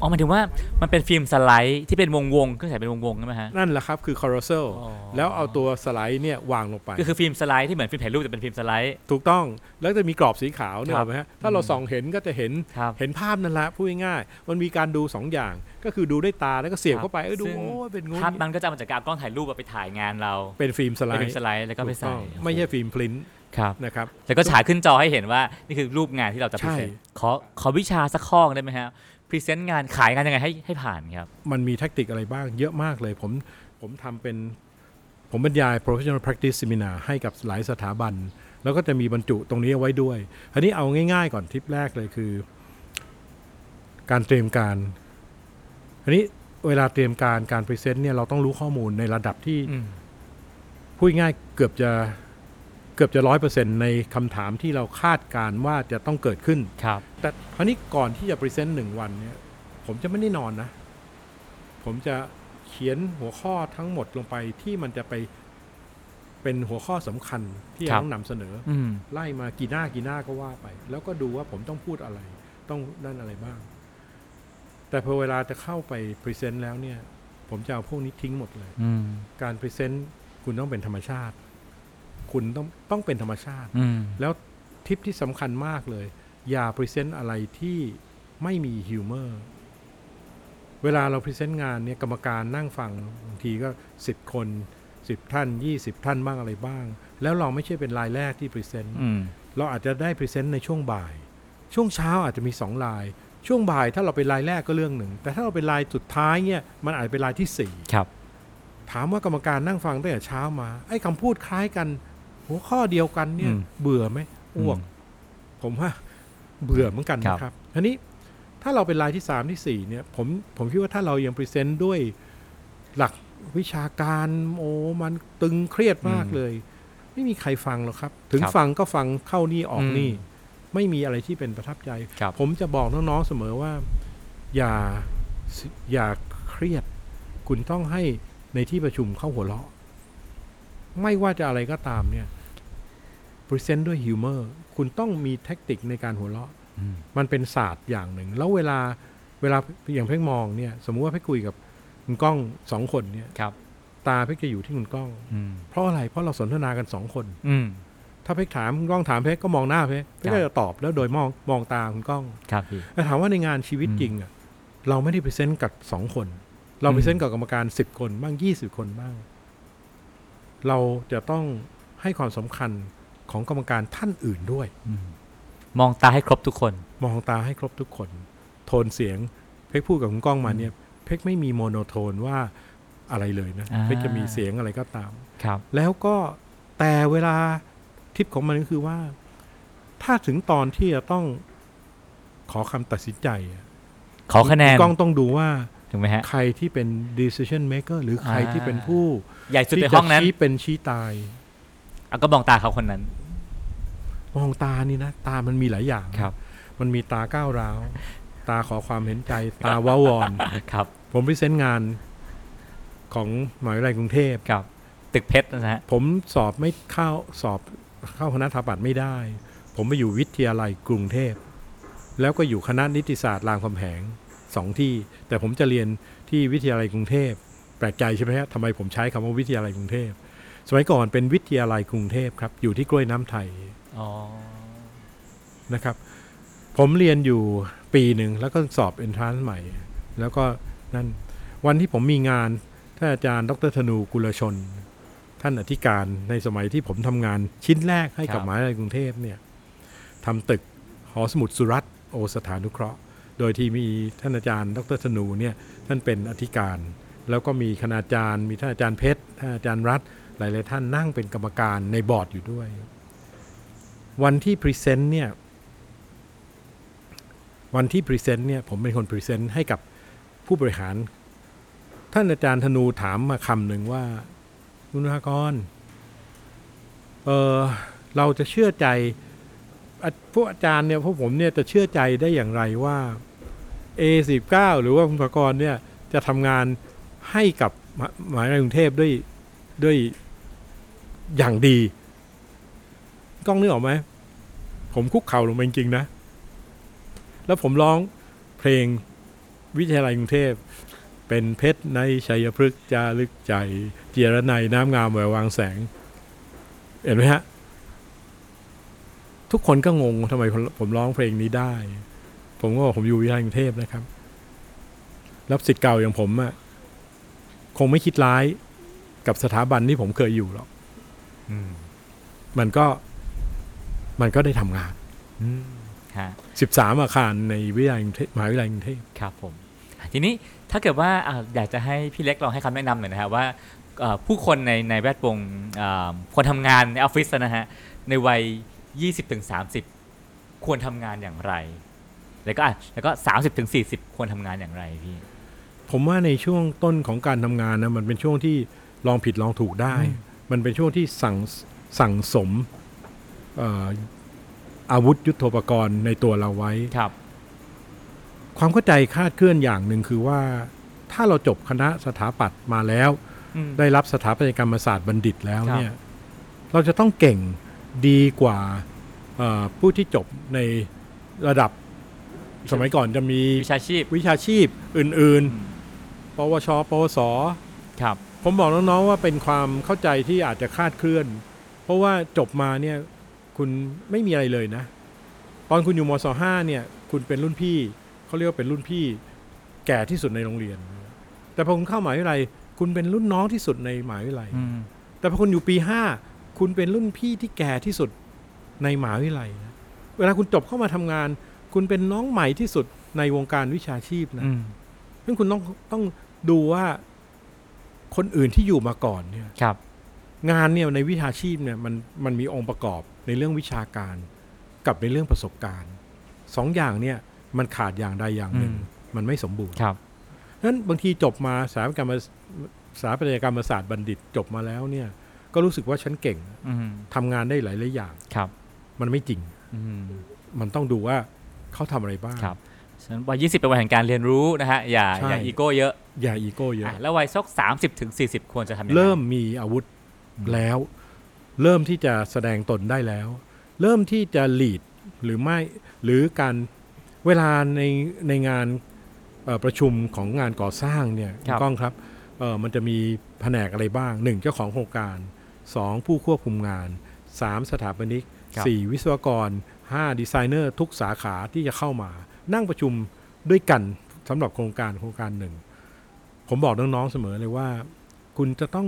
อ๋อหมายถึงว่ามันเป็นฟิล์มสไลด์ที่เป็นวงวงๆเครื่องฉายเป็นวงวงๆใช่ไหมฮะ นั่นแหละครับคือ Carousel อ๋อ แล้วเอาตัวสไลด์เนี่ยวางลงไป ก็คือฟิล์มสไลด์ที่เหมือนฟิล์มถ่ายรูปแต่เป็นฟิล์มสไลด์ ถูกต้องแล้วจะมีกรอบสีขาวเนี่ยครับหรอกไหมฮะถ้าเราส่องเห็นก็จะเห็นครับ เห็นภาพนั่นแหละพูดง่ายๆมันมีการดูสองอย่าง ก็คือดูด้วยตาแล้วก็เสียบครับเข้าไปเออดูซึ่ง โอ้เป็นงูภาพนั้นก็จะเอามาจากการเอากล้องถ่ายรูปเอาไปถ่ายงานเราเป็นฟิล์มสไลด์เป็นฟิล์มสไลด์แล้วก็ไปถูใส่ต้องไม่ใช่ฟิล์มพลินท์ครับ นะครับ แล้วก็ฉายขึ้นจอให้เห็นว่า นี่คือรูปงานที่เราจะ present ใช่ ขอขอวิชาสักข้อได้ไหมฮะ present งานขายงานยังไงให้ให้ผ่านครับ มันมี tactic อะไรบ้างเยอะมากเลย ผมผมทำเป็นผมบรรยาย professional practice seminar ให้กับหลายสถาบัน แล้วก็จะมีบรรจุตรงนี้เอาไว้ด้วยอันนี้เอาง่ายๆก่อนทริปแรกเลยคือ การเตรียมการอันนี้เวลาเตรียมการการ present เนี่ยเราต้องรู้ข้อมูลในระดับที่อืมพูดง่ายๆเกือบจะ เกือบจะร้อยเปอร์เซ็นต์ในคำถามที่เราคาดการณ์ว่าจะต้องเกิดขึ้น ครับ แต่คราวนี้ก่อนที่จะ present หนึ่งวันเนี่ย ผมจะไม่ได้นอนนะ ผมจะเขียนหัวข้อทั้งหมดลงไปที่มันจะไปเป็นหัวข้อสำคัญที่ครับ ต้องนำเสนอ อืม ไล่มากี่หน้ากี่หน้าก็ว่าไป แล้วก็ดูว่าผมต้องพูดอะไร ต้องนั่นอะไรบ้าง แต่พอเวลาจะเข้าไป present แล้วเนี่ย ผมจะเอาพวกนี้ทิ้งหมดเลย อืม การ present คุณต้องเป็นธรรมชาติ คุณต้องต้องเป็นธรรมชาติอืมแล้วทิปที่สำคัญมากเลย อย่า present อะไรที่ไม่มี humor เวลาเรา present งานเนี่ยกรรมการนั่งฟังบางทีก็สิบคนสิบท่านยี่สิบท่านบ้างอะไรบ้าง แล้วเราไม่ใช่เป็นรายแรกที่ present อืมเราอาจจะได้ present ในช่วงบ่าย ช่วงเช้าอาจจะมีสองราย ช่วงบ่ายถ้าเราเป็นรายแรกก็เรื่องหนึ่ง แต่ถ้าเราเป็นรายสุดท้ายเนี่ยมันอาจจะเป็นรายที่สี่ครับถามว่ากรรมการนั่งฟังตั้งแต่เช้ามาไอ้คำพูดคล้ายกัน หัวข้อเดียวกันเนี่ยอืมเบื่อไหมอ้วกอืมผมว่า เบื่อเหมือนกันครับนะครับทีนี้ถ้าเราเป็นรายที่สามที่สี่เนี่ย ผมผมคิดว่าถ้าเรายัง present ด้วยหลักวิชาการโอ้มันตึงเครียดมากเลย ไม่มีใครฟังหรอกครับ ถึงครับฟังก็ฟังเข้านี่ออกอืมนี่ ไม่มีอะไรที่เป็นประทับใจครับผมจะบอกน้องๆเสมอว่า อย่าอย่าเครียด คุณต้องให้ในที่ประชุมเขาหัวเราะ ไม่ว่าจะอะไรก็ตามเนี่ย present ด้วย humorคุณต้องมีเทคนิคในการหัวเราะอืมมันเป็นศาสตร์อย่างหนึ่ง แล้วเวลาเวลาอย่างเพ่งมองเนี่ย สมมุติว่าเพ่งคุยกับคุณก้องสองคนเนี่ยครับ ตาเพ่งจะอยู่ที่คุณก้องอืมเพราะอะไรเพราะเราสนทนากันสองคน อืมถ้าเพ่งถามคุณก้องถามเพ่งก็มองหน้าเพ่งเพ่งครับก็จะตอบแล้วโดยมองมองตาคุณก้องครับพี่แต่ถามว่าในงานชีวิตอืมจริงอะเราไม่ได้ไปเซนต์กับสองคน เราไปอืมเซนต์กับกรรมการสิบคนบ้างยี่สิบคนบ้าง เราจะต้องให้ความสำคัญ ของกรรมการท่านอื่นด้วยอืมมองตาให้ครบทุกคน มองตาให้ครบทุกคน โทนเสียง เพ็กพูดกับคุณก้องมาเนี่ย เพ็กไม่มีโมโนโทนว่าอะไรเลยนะอ่าเพ็กจะมีเสียงอะไรก็ตาม ครับ แล้วก็แต่เวลาทิปของมันก็คือว่า ถ้าถึงตอนที่จะต้องขอคำตัดสินใจอะขอคะแนนณก้องต้องดูว่าถูกไหมฮะ ใครที่เป็น decision maker หรือใครอ่าที่เป็นผู้ ใหญ่สุดที่ในจะห้องนั้นชี้เป็นชี้ตายอะก็มองตาเขาคนนั้น มองตานี่นะ ตามันมีหลายอย่างครับ มันมีตาก้าวร้าว ตาขอความเห็นใจ ตาว้าวอนครับ ผมไปเซนต์งานของมหาวิทยาลัยกรุงเทพครับ ตึกเพชรนะฮะผมสอบไม่เข้าสอบเข้าคณะสถาปัตย์ไม่ได้ ผมไปอยู่วิทยาลัยกรุงเทพ แล้วก็อยู่คณะนิติศาสตร์รามคำแหงสองที่ แต่ผมจะเรียนที่วิทยาลัยกรุงเทพ แปลกใจใช่ไหมฮะทำไมผมใช้คำว่าวิทยาลัยกรุงเทพ สมัยก่อนเป็นวิทยาลัยกรุงเทพครับ อยู่ที่กล้วยน้ำไทยอ๋อ นะครับ ผมเรียนอยู่ปีหนึ่งแล้วก็สอบเอนทรานซ์ใหม่ แล้วก็นั่นวันที่ผมมีงานท่านอาจารย์ดรธนูกุลชน ท่านอธิการในสมัยที่ผมทำงานชิ้นแรกให้กับครับมหาวิทยาลัยกรุงเทพเนี่ยทำตึกหอสมุดสุรัตน์โอสถานุเคราะห์ โดยที่มีท่านอาจารย์ดรธนูเนี่ยท่านเป็นอธิการ แล้วก็มีคณาจารย์ มีท่านอาจารย์เพชรท่านอาจารย์รัฐหลาย ๆ ท่านนั่งเป็นกรรมการในบอร์ดอยู่ด้วย วันที่ present เนี่ย วันที่ present เนี่ย ผมเป็นคน present ให้กับผู้บริหาร ท่านอาจารย์ธนูถามมาคำหนึ่งว่า คุณภากร เออเราจะเชื่อใจพวกอาจารย์เนี่ยพวกผมเนี่ยจะเชื่อใจได้อย่างไรว่า A19 หรือว่าคุณภากรเนี่ยจะทำงานให้กับมหามหาวิทยาลัยกรุงเทพด้วยด้วยอย่างดี กล้องนึกออกไหม ผมคุกเข่าลงไปจริงๆนะ แล้วผมร้องเพลงวิทยาลัยกรุงเทพ เป็นเพชรในชัยพฤกษ์จารึกใจ เจียรนัยน้ำงามแวววางแสง เห็นไหมฮะ ทุกคนก็งงทำไมผมผมร้องเพลงนี้ได้ ผมก็บอกผมอยู่วิทยาลัยกรุงเทพนะครับแล้วสิทธิ์เก่าอย่างผมอะคงไม่คิดร้ายกับสถาบันที่ผมเคยอยู่หรอกอืมมันก็ มันก็ได้ทำงานอืมฮะ13อาคารในวิทยาลัยกรุงเทพมหาวิทยาลัยกรุงเทพครับผม ทีนี้ถ้าเกิดว่าอ่าอยากจะให้พี่เล็กลองให้คำแนะนำหน่อยนะครับว่าเอ่อผู้คนในในแวดวงอ่าคนทำงานในออฟฟิศนะฮะในวัย 20-30 ควรทำงานอย่างไร แล้วก็อะแล้วก็ 30-40 ควรทำงานอย่างไรพี่ ผมว่าในช่วงต้นของการทำงานนะมันเป็นช่วงที่ลองผิดลองถูกได้อืมมันเป็นช่วงที่สั่งสั่งสมเอ่ออาวุธยุทโธปกรณ์ในตัวเราไว้ครับ ความเข้าใจคลาดเคลื่อนอย่างหนึ่งคือว่า ถ้าเราจบคณะสถาปัตย์มาแล้วอืมได้รับสถาปัตยกรรมศาสตร์บัณฑิตแล้วครับเนี่ย เราจะต้องเก่งดีกว่าเอ่อผู้ที่จบในระดับสมัยก่อนจะมีวิชาชีพ วิชาชีพอื่น ๆ ปวช ปวส ครับ ผมบอกน้อง ๆ ว่าเป็นความเข้าใจที่อาจจะคลาดเคลื่อน เพราะว่าจบมาเนี่ย คุณไม่มีอะไรเลยนะ ตอนคุณอยู่มศห้าเนี่ย คุณเป็นรุ่นพี่เขาเรียกว่าเป็นรุ่นพี่แก่ที่สุดในโรงเรียน แต่พอคุณเข้ามหาวิทยาลัยคุณเป็นรุ่นน้องที่สุดในมหาวิทยาลัยอืมแต่พอคุณอยู่ปีห้าคุณเป็นรุ่นพี่ที่แก่ที่สุดในมหาวิทยาลัยนะเวลาคุณจบเข้ามาทำงาน คุณเป็นน้องใหม่ที่สุดในวงการวิชาชีพนะอืมซึ่งคุณต้องต้องดูว่าคนอื่นที่อยู่มาก่อนเนี่ยครับ งานเนี่ยในวิชาชีพเนี่ยมันมันมีองค์ประกอบในเรื่องวิชาการ กับในเรื่องประสบการณ์สองอย่างเนี่ยมันขาดอย่างใดอย่างหนึ่งอืมมันไม่สมบูรณ์ครับนั้นบางทีจบมาสถาปัตยกรรมสถาปัตยกรรมศาสตร์บัณฑิตจบมาแล้วเนี่ยก็รู้สึกว่าฉันเก่งอืมทำงานได้หลายหลายๆอย่างครับ มันไม่จริงอืมมันต้องดูว่าเขาทำอะไรบ้างครับฉะนั้นวัย20เป็นวัยแห่งการเรียนรู้นะฮะอย่าใช่อย่าอีโก้เยอะ อย่าอีโก้เยอะอะแล้ววัยสัก30ถึง40ควรจะทำยังไงเริ่มมีอาวุธอืม แล้ว เริ่มที่จะแสดงตนได้แล้ว เริ่มที่จะลีดหรือไม่หรือการเวลาในในงานเอ่อประชุมของงานก่อสร้างเนี่ยครับณก้องครับเอ่อมันจะมีแผนกอะไรบ้าง 1. เจ้าของโครงการ 2. ผู้ควบคุมงาน 3. สถาปนิกครับ 4. วิศวกร 5. ดีไซเนอร์ทุกสาขาที่จะเข้ามา นั่งประชุมด้วยกันสำหรับโครงการโครงการหนึ่ง ผมบอกน้องๆเสมอเลยว่า คุณจะต้อง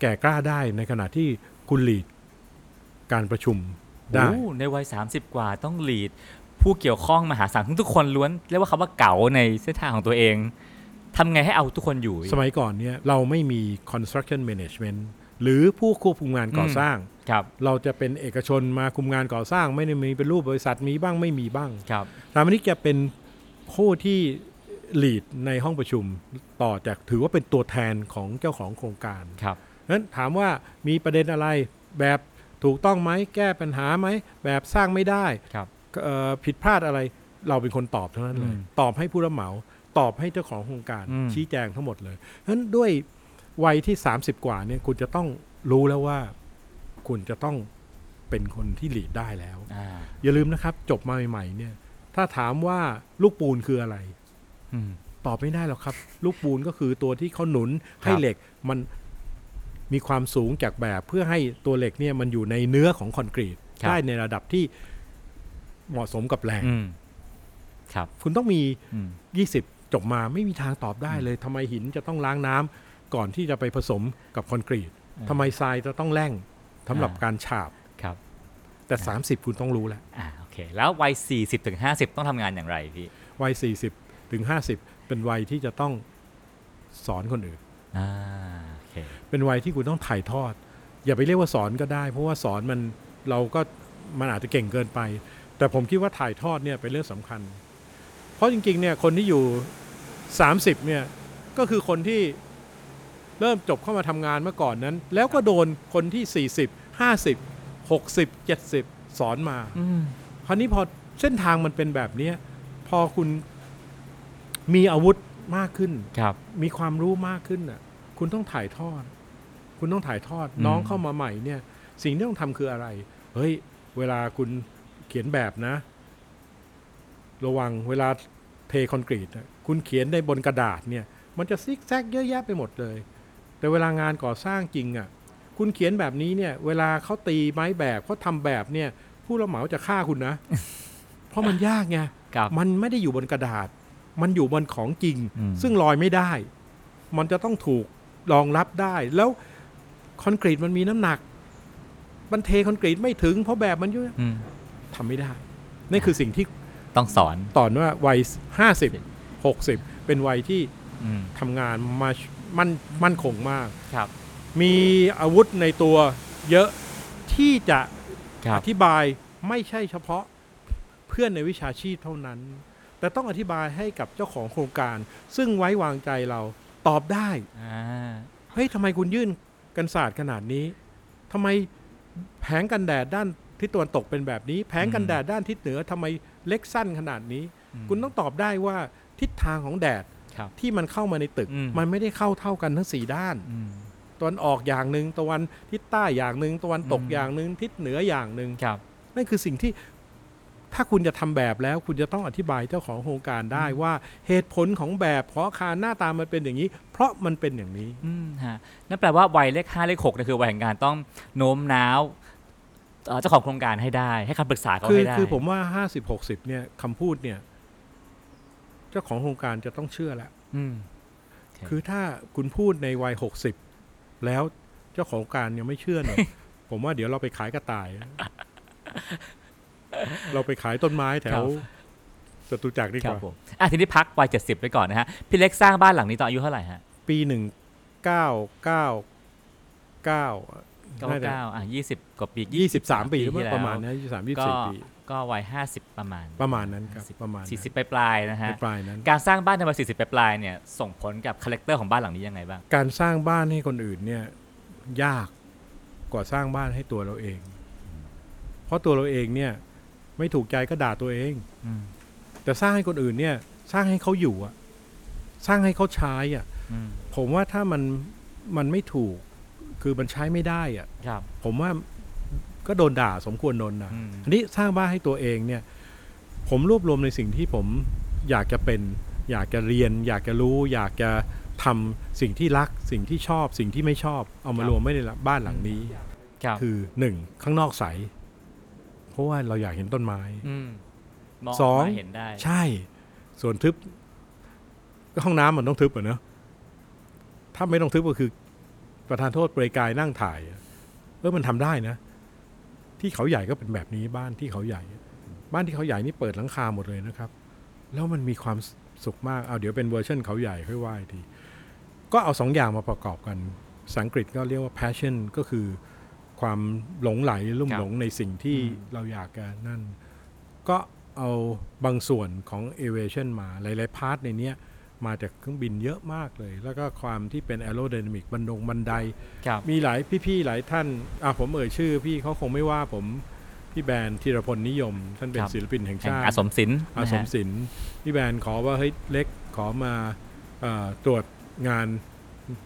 แก่กล้าได้ในขณะที่คุณหลีดการประชุมได้โอ้ในวัย 30 กว่าต้องลีด ผู้เกี่ยวข้องมหาศาลทุกๆคนล้วนเรียกว่าคำว่าเก๋าในเส้นทางของตัวเองทำไงให้เอาทุกคนอยู่ สมัยก่อนเนี่ยเราไม่มี construction management หรือผู้ควบคุมงานก่ออมสร้างครับเราจะเป็นเอกชนมาคุมงานก่อสร้าง ไม่ได้มีเป็นรูปบริษัทมีบ้างไม่มีบ้างครับสถาปนิกจะเป็นผู้ที่ lead ในห้องประชุมต่อจากถือว่าเป็นตัวแทนของเจ้าของโครงการครับ นั้นถามว่ามีประเด็นอะไรแบบถูกต้องไหมแก้ปัญหาไหมแบบสร้างไม่ได้ครับเอ่อผิดพลาดอะไร เราเป็นคนตอบเท่านั้นเลยอืมตอบให้ผู้รับเหมา ตอบให้เจ้าของโครงการอืมชี้แจงทั้งหมดเลยฉะนั้นด้วยวัยที่ 30 กว่าเนี่ยคุณจะต้องรู้แล้วว่าคุณจะต้องเป็นคนที่หลีดได้แล้วอ่าอย่าลืมนะครับ จบมาใหม่ๆเนี่ย ถ้าถามว่าลูกปูนคืออะไรอืมตอบไม่ได้หรอกครับ ลูกปูนก็คือตัวที่เขาหนุนให้ครับเหล็กมัน มีความสูงจากแบบเพื่อให้ตัวเหล็กเนี่ยมันอยู่ในเนื้อของคอนกรีตครับได้ในระดับที่เหมาะสมกับแรงอืมครับ คุณต้องมีอืม20จบมาไม่มีทางตอบได้เลยทำไมหินจะต้องล้างน้ำก่อนที่จะไปผสมกับคอนกรีตอ่าทำไมทรายจะต้องแร่งสำหรับอ่าการฉาบครับแต่ 30 คุณต้องรู้แล้วอ่าโอเค แล้ววัย 40ถึง50 ต้องทำงานอย่างไรพี่วัย 40ถึง50 เป็นวัยที่จะต้องสอนคนอื่นอ่าโอ เคเป็นวัยที่คุณต้องถ่ายทอด อย่าไปเรียกว่าสอนก็ได้ เพราะว่าสอนมันเราก็มันอาจจะเก่งเกินไป แต่ผมคิดว่าถ่ายทอดเนี่ยเป็นเรื่องสำคัญ เพราะจริงๆเนี่ยคนที่อยู่ 30เนี่ยก็คือคนที่เริ่มจบเข้ามาทำงานเมื่อก่อนนั้น แล้วก็โดนคนที่ 40 50 60 70 สอนมาอืมคราวนี้พอเส้นทางมันเป็นแบบเนี้ยพอคุณมีอาวุธมากขึ้นครับมีความรู้มากขึ้นน่ะ คุณต้องถ่ายทอด คุณต้องถ่ายทอดอืมน้องเข้ามาใหม่เนี่ย สิ่งที่ต้องทำคืออะไร เฮ้ย เวลาคุณเขียนแบบนะ ระวังเวลาเทคอนกรีตน่ะคุณเขียนในบนกระดาษเนี่ย มันจะซิกแซกเยอะแยะไปหมดเลย แต่เวลางานก่อสร้างจริงอะ คุณเขียนแบบนี้เนี่ย เวลาเขาตีไม้แบบเขาทำแบบเนี่ย ผู้รับเหมาจะฆ่าคุณนะ เพราะมันยากไงครับมันไม่ได้อยู่บนกระดาษ มันอยู่บนของจริงอืมซึ่งลอยไม่ได้ มันจะต้องถูก รองรับได้ แล้วคอนกรีตมันมีน้ำหนัก มันเทคอนกรีตไม่ถึง เพราะแบบมันเยอะอืมทำไม่ได้ นี่คือสิ่งที่ต้องสอนตอนว่าวัยห้าสิบหกสิบเป็นวัยที่อืมทำงานมามันมั่นคงมากครับ มีอาวุธในตัวเยอะที่จะครัอบธิบายไม่ใช่เฉพาะเพื่อนในวิชาชีพเท่านั้น แต่ต้องอธิบายให้กับเจ้าของโครงการ ซึ่งไว้วางใจเรา ตอบได้อ่าเฮ้ยทำไมคุณยื่นกันศาสตร์ขนาดนี้ทำไมแผงกันแดดด้านทิศตะวันตกเป็นแบบนี้ แผงกันแดดด้านทิศเหนือทำไมเล็กสั้นขนาดนี้มคุณต้องตอบได้ว่าทิศทางของแดดครับที่มันเข้ามาในตึกอืมมันไม่ได้เข้าเท่ากันทั้งสี่ด้านอืมตะวันออกอย่างหนึ่งตะวันทิศใต้อย่างหนึ่งตะวันตกอืมอย่างหนึ่งทิศเหนืออย่างหนึ่งครับนั่นคือสิ่งที่ ถ้าคุณจะทำแบบแล้วคุณจะต้องอธิบายเจ้าของโครงการได้ว่าเหตุผลของแบบเพราะอาคารหน้าตามันเป็นอย่างนี้ เพราะมันเป็นอย่างนี้อืมฮะนั่นแปลว่าวัยเลขห้าเลขหกเนี่ยคือวัยแห่งการต้องโน้มน้าวเอ่อเจ้าของโครงการให้ได้ ให้คำปรึกษาเขาคือให้ได้คือผมว่าห้าสิบหกสิบเนี่ยคำพูดเนี่ย เจ้าของโครงการจะต้องเชื่อแล้วอืมคือถ้าคุณพูดในวัยหกสิบแล้วเจ้าของโครงการยังไม่เชื่อเนี่ยผมว่าเดี๋ยวเราไปขายกระต่าย เราไปขายต้นไม้แถครัวบจตุจักรดีคกรับว่าผมอะทีนี้พักวัยเจ็ดสิบไปก่อนนะฮะ พี่เล็กสร้างบ้านหลังนี้ตอนอายุเท่าไหร่ฮะ ปีหนึ่งเก้าเก้าเก้าเก้าน่าจะเก้าอะยี่สิบกว่าปียี่สิบสามปีหรือที่เปล่าแล้วประมาณนั้นยี่สามยี่ก็สี่ปีก็วัยห้าสิบประมาณ ประมาณนั้นครับ50ประมาณนั้นสี่สิบปลายๆนะฮะปลายๆนั้นการสร้างบ้านในวัยสี่สิบปลายๆเนี่ยส่งผลกับคาแรคเตอร์ของบ้านหลังนี้ยังไงบ้าง การสร้างบ้านให้คนอื่นเนี่ยยากกว่าสร้างบ้านให้ตัวเราเอง เพราะตัวเราเองเนี่ย ไม่ถูกใจก็ด่าตัวเอง อืมแต่สร้างให้คนอื่นเนี่ย สร้างให้เขาอยู่อะสร้างให้เขาใช้อะอืมผมว่าถ้ามันมันไม่ถูก คือมันใช้ไม่ได้อะครับ ผมว่าก็โดนด่าสมควรโดนด่าอืม อันนี้สร้างบ้านให้ตัวเองเนี่ย ผมรวบรวมในสิ่งที่ผมอยากจะเป็น อยากจะเรียน อยากจะรู้ อยากจะทำสิ่งที่รัก สิ่งที่ชอบ สิ่งที่ไม่ชอบ เอามาครับ รวมไม่ในบ้านหลังนี้ ครับ คือหนึ่งข้างนอกใส เพราะว่าเราอยากเห็นต้นไม้มมองสองมาเห็นได้ ใช่ ส่วนทึบ ก็ห้องน้ำมันต้องทึบอะเนอะถ้าไม่ต้องทึบก็คือ ประธานโทษเปรยกายนั่งถ่ายอะเออมันทำได้นะ ที่เขาใหญ่ก็เป็นแบบนี้บ้านที่เขาใหญ่ บ้านที่เขาใหญ่นี่เปิดหลังคาหมดเลยนะครับ แล้วมันมีความสุขมากเอาเดี๋ยวเป็นเวอร์ชันเขาใหญ่ค่อยว่าอีกทีก็เอาสองอย่างมาประกอบกันภาษาอังกฤษก็เรียกว่า passion ก็คือ ความหลงใหลลุ่มครับหลงในสิ่งที่อืมเราอยากจะนั่น ก็เอาบางส่วนของ aviation มา หลาย ๆ part ในเนี้ยมาจากเครื่องบินเยอะมากเลย แล้วก็ความที่เป็น aerodynamic บันดงบันไดครับมีหลายพี่ ๆ หลายท่านอะผมเอ่ยชื่อพี่เขาคงไม่ว่าผมพี่แบรนด์ธีรพลนิยม ท่านเป็นครับศิลปินแห่งแห่งชาติอาสมศิลป์อานะสฮะมศิลป์พี่แบรนด์ขอว่าเฮ้ยเล็กขอมาเอ่อตรวจงาน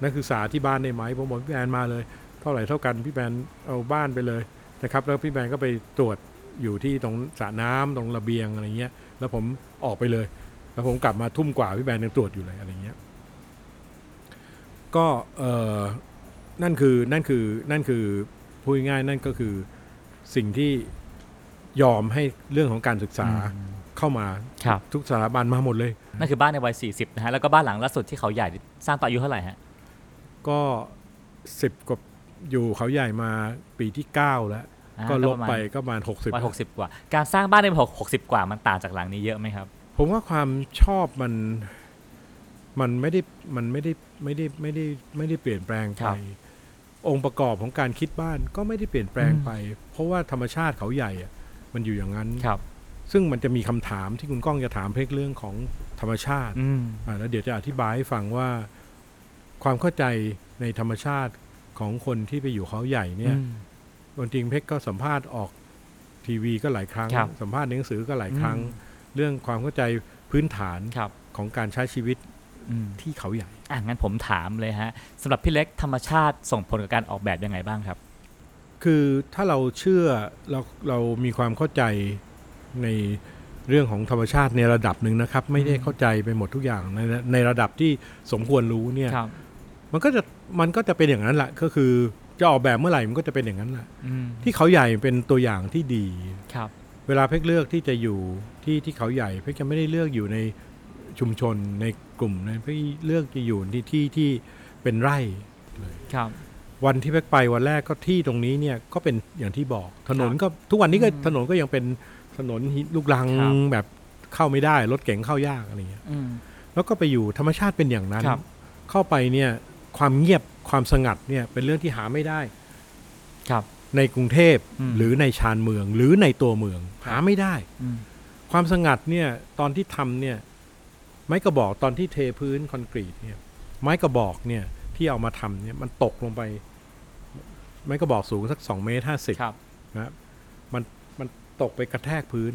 นักศึกษาที่บ้านได้ไหมผมบอกพี่แบรนด์มาเลย เท่าไหร่เท่ากันพี่แบรนด์เอาบ้านไปเลยนะครับ แล้วพี่แบรนด์ก็ไปตรวจอยู่ที่ตรงสระน้ำตรงระเบียงอะไรเงี้ย แล้วผมออกไปเลย แล้วผมกลับมาทุ่มกว่าพี่แบรนด์ยังตรวจอยู่เลยอะไรเงี้ยก็เออนั่นคือนั่นคือนั่นคือพูดง่ายๆนั่นก็คือสิ่งที่ยอมให้เรื่องของการศึกษาอืมเข้ามาครับทุกสถาบันมาหมดเลย นั่นคือบ้านในวัย 40 นะฮะ แล้วก็บ้านหลังล่าสุดที่เขาใหญ่สร้างตอนอายุเท่าไหร่ฮะ ก็สิบกว่า อยู่เขาใหญ่มาปีที่เก้าแล้ว อ่าก็ลบประมาณไปก็ประมาณหกสิบวัย60กว่า การสร้างบ้านในวัย60กว่ามันต่างจากหลังนี้เยอะไหมครับ ผมว่าความชอบมันมันไม่ได้มันไม่ได้ไม่ได้ไม่ได้ไม่ได้เปลี่ยนแปลงคไปรับองค์ประกอบของการคิดบ้านก็ไม่ได้เปลี่ยนแปลงไป เพราะว่าธรรมชาติเขาใหญ่อะมันอยู่อย่างนั้น ครับ ซึ่งมันจะมีคำถามที่คุณก้องจะถามเพื่อเรื่องของธรรมชาติอืม อ่าแล้วเดี๋ยวจะอธิบายให้ฟังว่า ความเข้าใจในธรรมชาติ ของคนที่ไปอยู่เขาใหญ่เนี่ยอืมจริงๆเพชรก็สัมภาษณ์ออกทีวีก็หลายครั้งครับสัมภาษณ์ในหนังสือก็หลายครั้งอืมเรื่องความเข้าใจพื้นฐานครับของการใช้ชีวิตอืมที่เขาใหญ่อะงั้นผมถามเลยฮะสำหรับพี่เล็กธรรมชาติส่งผลกับการออกแบบยังไงบ้างครับ คือถ้าเราเชื่อเราเรามีความเข้าใจในเรื่องของธรรมชาติในระดับหนึ่งนะครับ ไม่ได้เข้าใจไปหมดทุกอย่างในในระดับที่สมควรรู้เนี่ยครับมันก็จะ มันก็จะเป็นอย่างนั้นแหละก็คือจะออกแบบเมื่อไหร่มันก็จะเป็นอย่างนั้นแหละอืมที่เขาใหญ่เป็นตัวอย่างที่ดีครับ เวลาเพ็กเลือกที่จะอยู่ที่ที่เขาใหญ่เพ็กจะไม่ได้เลือกอยู่ในชุมชนในกลุ่มนะเพ็กเลือกจะอยู่ที่ที่ที่เป็นไร่ครับวันที่เพ็กไปวันแรกก็ที่ตรงนี้เนี่ยก็เป็นอย่างที่บอกถนนก็ทุกวันนี้ก็อืมถนนก็ยังเป็นถนนหินลูกรังครับแบบเข้าไม่ได้รถเก๋งเข้ายากอะไรเงี้ยอืมแล้วก็ไปอยู่ธรรมชาติเป็นอย่างนั้นครับเข้าไปเนี่ย ความเงียบความสงัดเนี่ยเป็นเรื่องที่หาไม่ได้ ครับ ในกรุงเทพอืมหรือในชานเมืองหรือในตัวเมือง หาไม่ได้อืมความสงัดเนี่ยตอนที่ทำเนี่ย ไม้กระบอกตอนที่เทพื้นคอนกรีตเนี่ย ไม้กระบอกเนี่ยที่เอามาทำเนี่ยมันตกลงไป ไม้กระบอกสูงสักสองเมตรห้าสิบครับนะครับมันมันตกไปกระแทกพื้น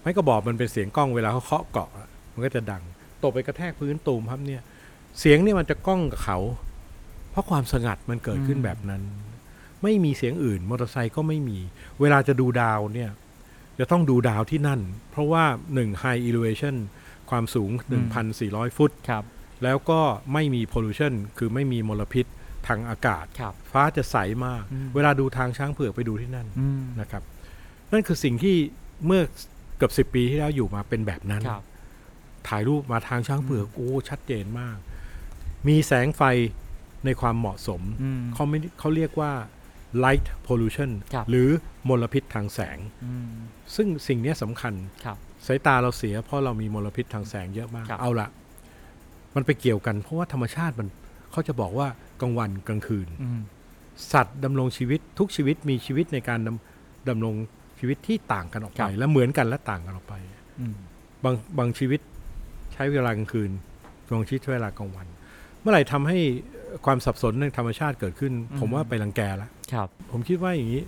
ไม้กระบอกมันเป็นเสียงกล้องเวลาเขาเคาะเกาะอะมันก็จะดัง ตกไปกระแทกพื้นตูมครับเนี่ย เสียงเนี่ยมันจะก้องกับเขา เพราะความสงัดมันเกิดขึ้นอืมแบบนั้น ไม่มีเสียงอื่น มอเตอร์ไซค์ก็ไม่มี เวลาจะดูดาวเนี่ย จะต้องดูดาวที่นั่น เพราะว่า1 high elevation ความสูง 1,400 ฟุตครับแล้วก็ไม่มี pollution คือไม่มีมลพิษทางอากาศครับฟ้าจะใสมากอืมเวลาดูทางช้างเผือกไปดูที่นั่นอืมนะครับ นั่นคือสิ่งที่เมื่อเกือบสิบปีที่แล้วอยู่มาเป็นแบบนั้นครับถ่ายรูปมาทางช้างเผือกโอ้ชัดเจนมาก มีแสงไฟในความเหมาะสมอืมเขาไม่เขาเรียกว่า light pollution ครับหรือมลพิษทางแสงอืมซึ่งสิ่งเนี้ยสำคัญครับสายตาเราเสียเพราะเรามีมลพิษทางแสงเยอะมากครับเอาละมันไปเกี่ยวกันเพราะว่าธรรมชาติมันเขาจะบอกว่ากลางวันกลางคืนอืมสัตว์ดำรงชีวิตทุกชีวิตมีชีวิตในการดำดำรงชีวิตที่ต่างกันออกไป และเหมือนกันและต่างกันออกไปอืมบางบางชีวิตใช้เวลากลางคืนบางชีวิตใช้เวลากลางวัน เมื่อไหร่ทำให้ความสับสนในธรรมชาติเกิดขึ้น ผมว่าไปรังแกแล้วครับ ผมคิดว่าอย่างนี้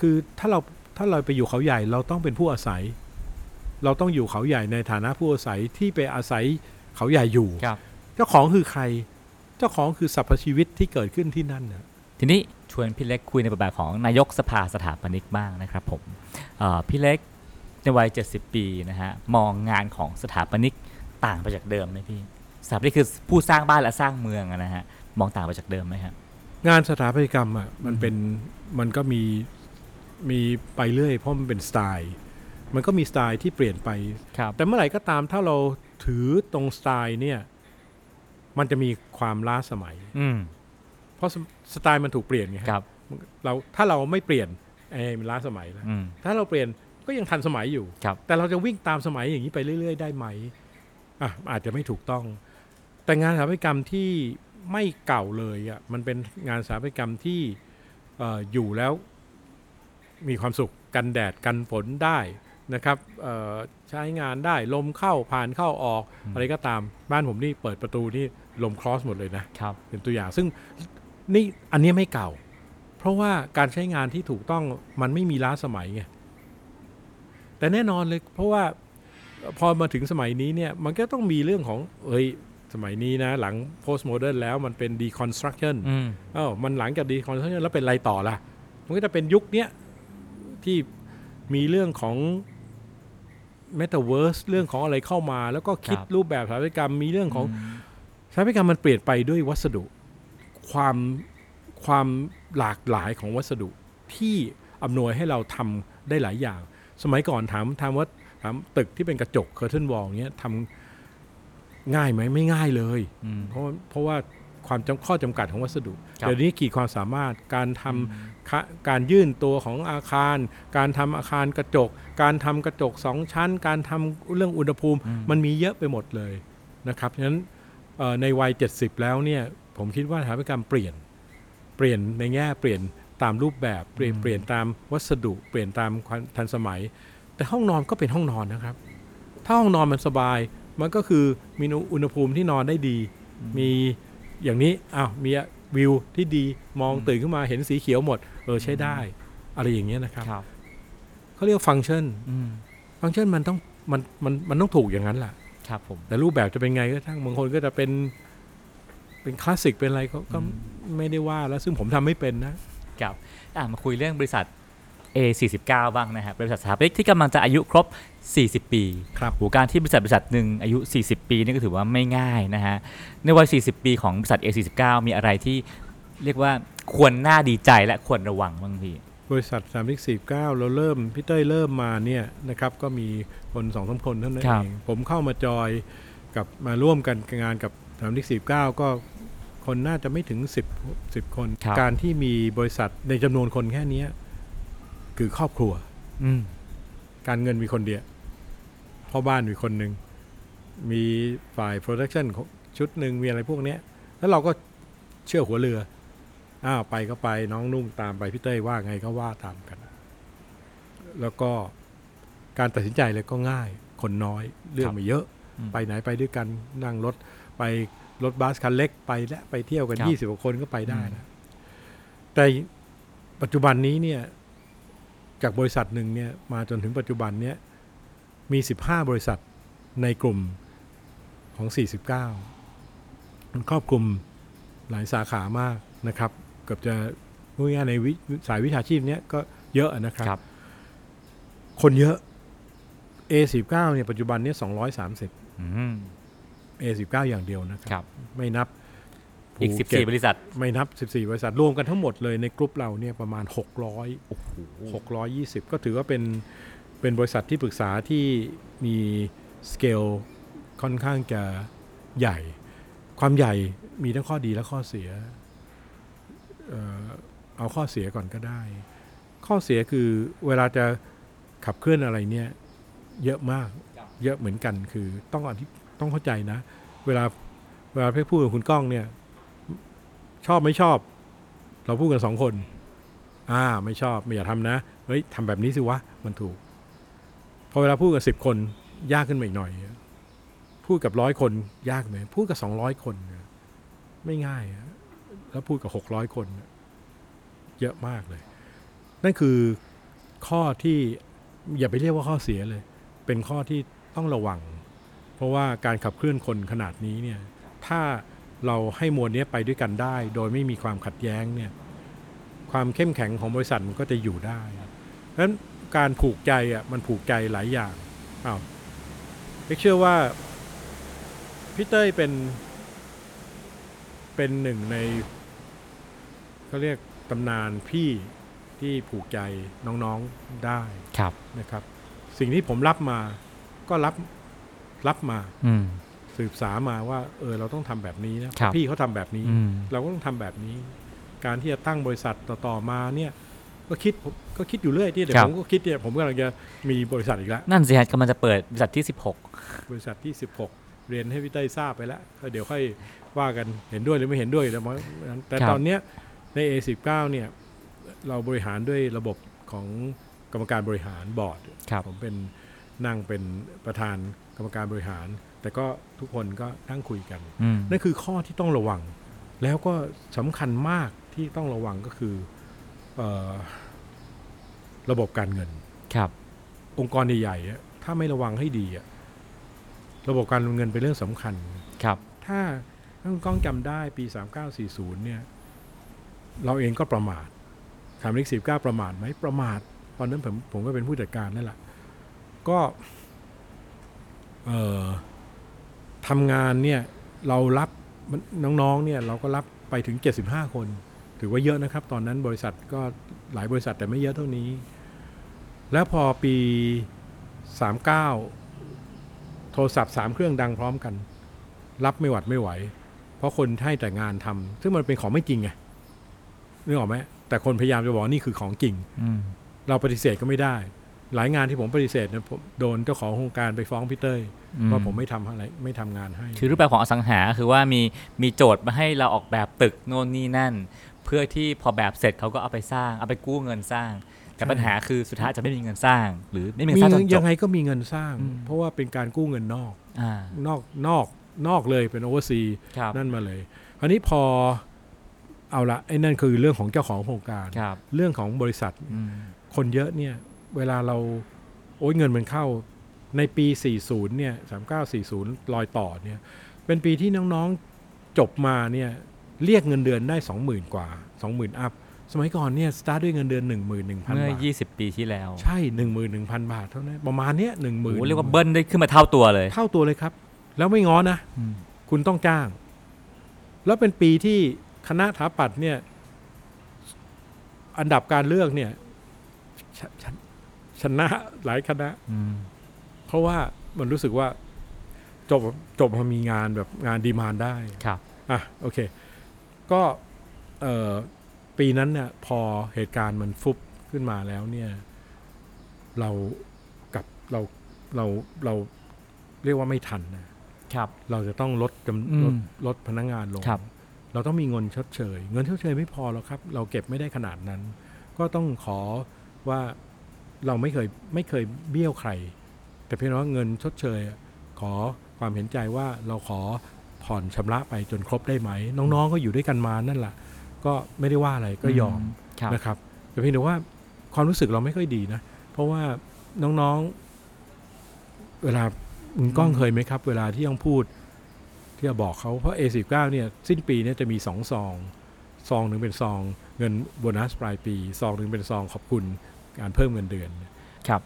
คือถ้าเราถ้าเราไปอยู่เขาใหญ่เราต้องเป็นผู้อาศัย เราต้องอยู่เขาใหญ่ในฐานะผู้อาศัยที่ไปอาศัยเขาใหญ่อยู่ครับ เจ้าของคือใคร เจ้าของคือสรรพชีวิตที่เกิดขึ้นที่นั่นนะทีนี้ชวนพี่เล็กคุยในบทบาทของนายกสภาสถาปนิกบ้างนะครับ ผมเอ่อพี่เล็กในวัย 70 ปีนะฮะมองงานของสถาปนิกต่างไปจากเดิมไหมพี่ สถาปนิกคือผู้สร้างบ้านและสร้างเมืองอะนะฮะมองต่างไปจากเดิมไหมครับงานสถาปัตยกรรมอะมันเป็นมันก็มีมีไปเรื่อยเพราะมันเป็นสไตล์ มันก็มีสไตล์ที่เปลี่ยนไปครับแต่เมื่อไหร่ก็ตามถ้าเราถือตรงสไตล์เนี่ย มันจะมีความล้าสมัย อืมเพราะสสไตล์มันถูกเปลี่ยนไงฮะครับ เราถ้าเราไม่เปลี่ยนไอ้มันล้าสมัยแล้วอืมถ้าเราเปลี่ยนก็ยังทันสมัยอยู่ครับแต่เราจะวิ่งตามสมัยอย่างนี้ไปเรื่อย ๆ ได้ไหมอะอาจจะไม่ถูกต้อง แต่งานสถาปัตยกรรมที่ไม่เก่าเลยอะมันเป็นงานสถาปัตยกรรมที่เอ่ออยู่แล้วมีความสุขกันแดดกันฝนได้นะครับเอ่อใช้งานได้ลมเข้าผ่านเข้าออกอะไรก็ตามบ้านผมนี่เปิดประตูนี่ลมครอสหมดเลยนะครับเป็นตัวอย่างซึ่งนี่อันนี้ไม่เก่า เพราะว่าการใช้งานที่ถูกต้องมันไม่มีล้าสมัยไงแต่แน่นอนเลยเพราะว่าพอมาถึงสมัยนี้เนี่ยมันก็ต้องมีเรื่องของเอ้ย สมัยนี้นะ หลัง postmodern แล้วมันเป็น deconstruction อืมเอ้ามันหลังจาก deconstruction แล้วเป็นอะไรต่อล่ะ มันก็จะเป็นยุคเนี้ยที่มีเรื่องของ metaverse เรื่องของอะไรเข้ามา แล้วก็คิดครับรูปแบบสถาปัตยกรรมมีเรื่องของสถาปัตยกรรมมันเปลี่ยนไปด้วยวัสดุ ความความหลากหลายของวัสดุที่อำนวยให้เราทำได้หลายอย่าง สมัยก่อนถามถามว่าถามตึกที่เป็นกระจกเคอร์เทนวอลเงี้ยทำ ง่ายไหมไม่ง่ายเลยอืมเพราะเพราะว่าความจำข้อจำกัดของวัสดุครับเดี๋ยวนี้ขีดความสามารถการทำคะการยื่นตัวของอาคาร การทำอาคารกระจก การทำกระจกสองชั้น การทำเรื่องอุณหภูมิ มันมีเยอะไปหมดเลยนะครับฉะนั้นเอ่อในวัย 70 แล้วเนี่ยผมคิดว่าสถาปัตยกรรมเปลี่ยนเปลี่ยนในแง่เปลี่ยนตามรูปแบบเปลี่ยนเปลี่ยนตามวัสดุ เปลี่ยนตามความทันสมัย แต่ห้องนอนก็เป็นห้องนอนนะครับ ถ้าห้องนอนมันสบาย มันก็คือมีอุณหภูมิที่นอนได้ดี มีอย่างนี้อ้าวมีวิวที่ดีมองตื่นขึ้นมาเห็นสีเขียวหมด เออใช้ได้ อะไรอย่างเงี้ยนะครับครับเขาเรียกฟังก์ชันอืมฟังก์ชันมันต้องมันมันมันต้องถูกอย่างนั้นแหละครับผมแต่รูปแบบจะเป็นไงก็ช่างบางคนก็จะเป็นเป็นคลาสสิกเป็นอะไรก็ก็ไม่ได้ว่าแล้วซึ่งผมทำไม่เป็นนะครับอะมาคุยเรื่องบริษัท A49 บ้างนะครับบริษัทสถาปนิกที่กำลังจะอายุครบ 40 ปีครับโหการที่บริษัทบริษัทหนึ่งอายุ 40 ปีนี่ก็ถือว่าไม่ง่ายนะฮะในวัย 40 ปีของบริษัท A49 มีอะไรที่เรียกว่าควรน่าดีใจและควรระวังบ้างพี่บริษัท3 4 9เราเริ่มพี่เต้ยเริ่มมาเนี่ยนะครับก็มีคนสองสามคนเท่านั้นครับเองผมเข้ามาจอยกับมาร่วมกันงานกับ3 4 9ก็คนน่าจะไม่ถึง 10 10 คนครับการที่มีบริษัทในจำนวนคนแค่เนี้ย คือครอบครัว อืมการเงินมีคนเดียวพ่อบ้านมีคนหนึ่งมีฝ่ายโปรดักชันชุดหนึ่งมีอะไรพวกเนี้ย แล้วเราก็เชื่อหัวเรืออ้าวไปก็ไปน้องนุ่งตามไปพี่เต้ยว่าไงก็ว่าตามกัน แล้วก็การตัดสินใจเลยก็ง่าย คนน้อยเรื่องไม่เยอะอืมไปไหนไปด้วยกันนั่งรถไปรถบัสคันเล็กไปและไปเที่ยวกันครับยี่สิบกว่าคนก็ไปได้นะแต่ปัจจุบันนี้เนี่ย จากบริษัทหนึ่งเนี่ยมาจนถึงปัจจุบันเนี่ยมี 15 บริษัทในกลุ่มของ 49 มันครอบคลุมหลายสาขามากนะครับ เกือบจะพูดง่ายๆในวิสายวิชาชีพเนี้ยก็เยอะนะครับครับคนเยอะ A19 เนี่ยปัจจุบันเนี่ย230อืม A19 อย่างเดียวนะคครัรับไม่นับ อีกภูเก็ต14 บริษัท ไม่นับ 14 บริษัท รวมกันทั้งหมดเลยในกลุ่มเราเนี่ยประมาณ 600โอ้โห620 ก็ถือว่าเป็นเป็นบริษัทที่ปรึกษาที่มีสเกลค่อนข้างจะใหญ่ ความใหญ่มีทั้งข้อดีและข้อเสีย เอ่อเอาข้อเสียก่อนก็ได้ ข้อเสียคือเวลาจะขับเคลื่อนอะไรเนี่ยเยอะมาก เยอะเหมือนกันคือต้องอธิต้องเข้าใจนะ เวลาเวลาพี่พูดกับคุณก้องเนี่ย ชอบไม่ชอบ เราพูดกันสองคน อ่า ไม่ชอบไม่อยากทำนะ เฮ้ยทำแบบนี้สิวะ มันถูก พอเวลาพูดกับสิบคน ยากขึ้นมาอีกหน่อย พูดกับร้อยคน ยากไหมพูดกับสองร้อยคน ไม่ง่ายแล้วพูดกับหกร้อยคน เยอะมากเลย นั่นคือข้อที่อย่าไปเรียกว่าข้อเสียเลย เป็นข้อที่ต้องระวัง เพราะว่าการขับเคลื่อนคนขนาดนี้เนี่ย ถ้า เราให้มวลเนี้ยไปด้วยกันได้ โดยไม่มีความขัดแย้งเนี่ยความเข้มแข็งของบริษัทมันก็จะอยู่ได้เพราะฉะนั้นการผูกใจอะมันผูกใจหลายอย่างอ้าวเอกเชื่อว่าพี่เต้ยเป็นเป็นหนึ่งในเขาเรียกตำนานพี่ที่ผูกใจน้องๆได้ครับนะครับ สิ่งที่ผมรับมาก็รับรับมาอืม สืบสามาว่าเออเราต้องทำแบบนี้นะครับพี่เขาทำแบบนี้อืมเราก็ต้องทำแบบนี้ การที่จะตั้งบริษัทต่อๆมาเนี่ย ก็คิดผมก็คิดอยู่เรื่อยที่เดี๋ยวผมก็คิดเนี่ยผมกำลังจะมีบริษัทอีกแล้วนั่นสิฮะกำลังจะเปิดบริษัทที่บริษัทที่ 16 เรียนให้พี่เต้ยทราบไปแล้วก็เดี๋ยวค่อยว่ากันเห็นด้วยหรือไม่เห็นด้วยแล้วแต่ครับตอนเนี้ยใน A19 เนี่ยเราบริหารด้วยระบบของกรรมการบริหารบอร์ด16ครับผมเป็นนั่งเป็นประธานกรรมการบริหาร แต่ก็ทุกคนก็นั่งคุยกันอืมนั่นคือข้อที่ต้องระวัง แล้วก็สำคัญมากที่ต้องระวังก็คือเออระบบการเงินครับองค์กรใหญ่ๆอะถ้าไม่ระวังให้ดีอะระบบการเงินเป็นเรื่องสำคัญครับ ถ้าท่านกล้องจำได้ปี 3940เนี่ย เราเองก็ประมาทถามลิกสิบเก้าประมาทไหมประมาท ตอนนั้นผมผมก็เป็นผู้จัดการนั่นแหละก็ เอ่อ ทำงานเนี่ยเรารับน้องๆเนี่ยเราก็รับไปถึง 75 คน ถือว่าเยอะนะครับ ตอนนั้นบริษัทก็หลายบริษัทแต่ไม่เยอะเท่านี้ แล้วพอปี 39 โทรศัพท์สามเครื่องดังพร้อมกัน รับไม่หวัดไม่ไหว เพราะคนให้แต่งานทำซึ่งมันเป็นของไม่จริงไงนึกออกไหมแต่คนพยายามจะบอกว่านี่คือของจริงอืมเราปฏิเสธก็ไม่ได้ หลายงานที่ผมปฏิเสธเนี่ยผมโดนเจ้าของโครงการไปฟ้องพี่เต้ยอื ว่าผมไม่ทำอะไรไม่ทำงานให้ คือรูปแบบของอสังหาคือว่ามีมีโจทย์มาให้เราออกแบบตึกโน่นนี่นั่น เพื่อที่พอแบบเสร็จเขาก็เอาไปสร้าง เอาไปกู้เงินสร้าง แต่ใช่ปัญหาคือสุดท้ายจะไม่มีเงินสร้าง หรือไม่มีเงิมีนสร้างจนจยับงไงก็มีเงินสร้างอืมเพราะว่าเป็นการกู้เงินนอกอ่านอกนอกนอกเลยเป็นโอเวอร์ซีครับนั่นมาเลยอันนี้พอเอาละไอ้นั่นคือเรื่องของเจ้าของโครงการครับเรื่องของบริษัทอืมคนเยอะเนี่ย เวลาเราโอ้ยเงินมันเข้า ในปี 40 เนี่ย 3940รอยต่อเนี่ย เป็นปีที่น้องๆจบมาเนี่ย เรียกเงินเดือนได้ 20,000 กว่า 20,000 อัพ สมัยก่อนเนี่ย สตาร์ทด้วยเงินเดือน 11,000เมื่อบาท20 ปีที่แล้ว ใช่ 11,000 บาทเท่านั้น ประมาณเนี้ยโอ้โห10,000เรียกว่าเบิ้ลได้ขึ้นมาเท่าตัวเลย เท่าตัวเลยครับ แล้วไม่ง้อนะอืมคุณต้องจ้าง แล้วเป็นปีที่คณะถาปัดเนี่ย อันดับการเลือกเนี่ยชชชนะหลายคณะอืม เพราะว่ามันรู้สึกว่าจบจบมามีงานแบบงานดีมานได้ครับอะโอเค ก็เอ่อปีนั้นเนี่ยพอเหตุการณ์มันฟุบขึ้นมาแล้วเนี่ย เรากับเราเราเราเรียกว่าไม่ทันนะครับ เราจะต้องลดจำอืมลดลดพนักงานลงครับ เราต้องมีเงินชดเชย เงินชดเชยไม่พอหรอกครับ เราเก็บไม่ได้ขนาดนั้น ก็ต้องขอว่าเราไม่เคยไม่เคยเบี้ยวใคร แต่เพียงแต่ว่าเงินชดเชย ขอความเห็นใจว่าเราขอผ่อนชำระไปจนครบได้ไหม น้องๆก็อยู่ด้วยกันมานั่นแหละก็ไม่ได้ว่าอะไรก็ยอมครับนะครับแต่เพียงแต่ว่าความรู้สึกเราไม่ค่อยดีนะ เพราะว่าน้องๆ เวลาคุณก้องเคยไหมครับ เวลาที่ต้องพูด ที่จะบอกเขาเพราะ A19 เนี่ยสิ้นปีเนี่ยจะมีสองซองซองหนึ่งเป็นซอง เงินโบนัสปลายปีซองหนึ่งเป็นซองขอบคุณการเพิ่มเงินเดือนครับ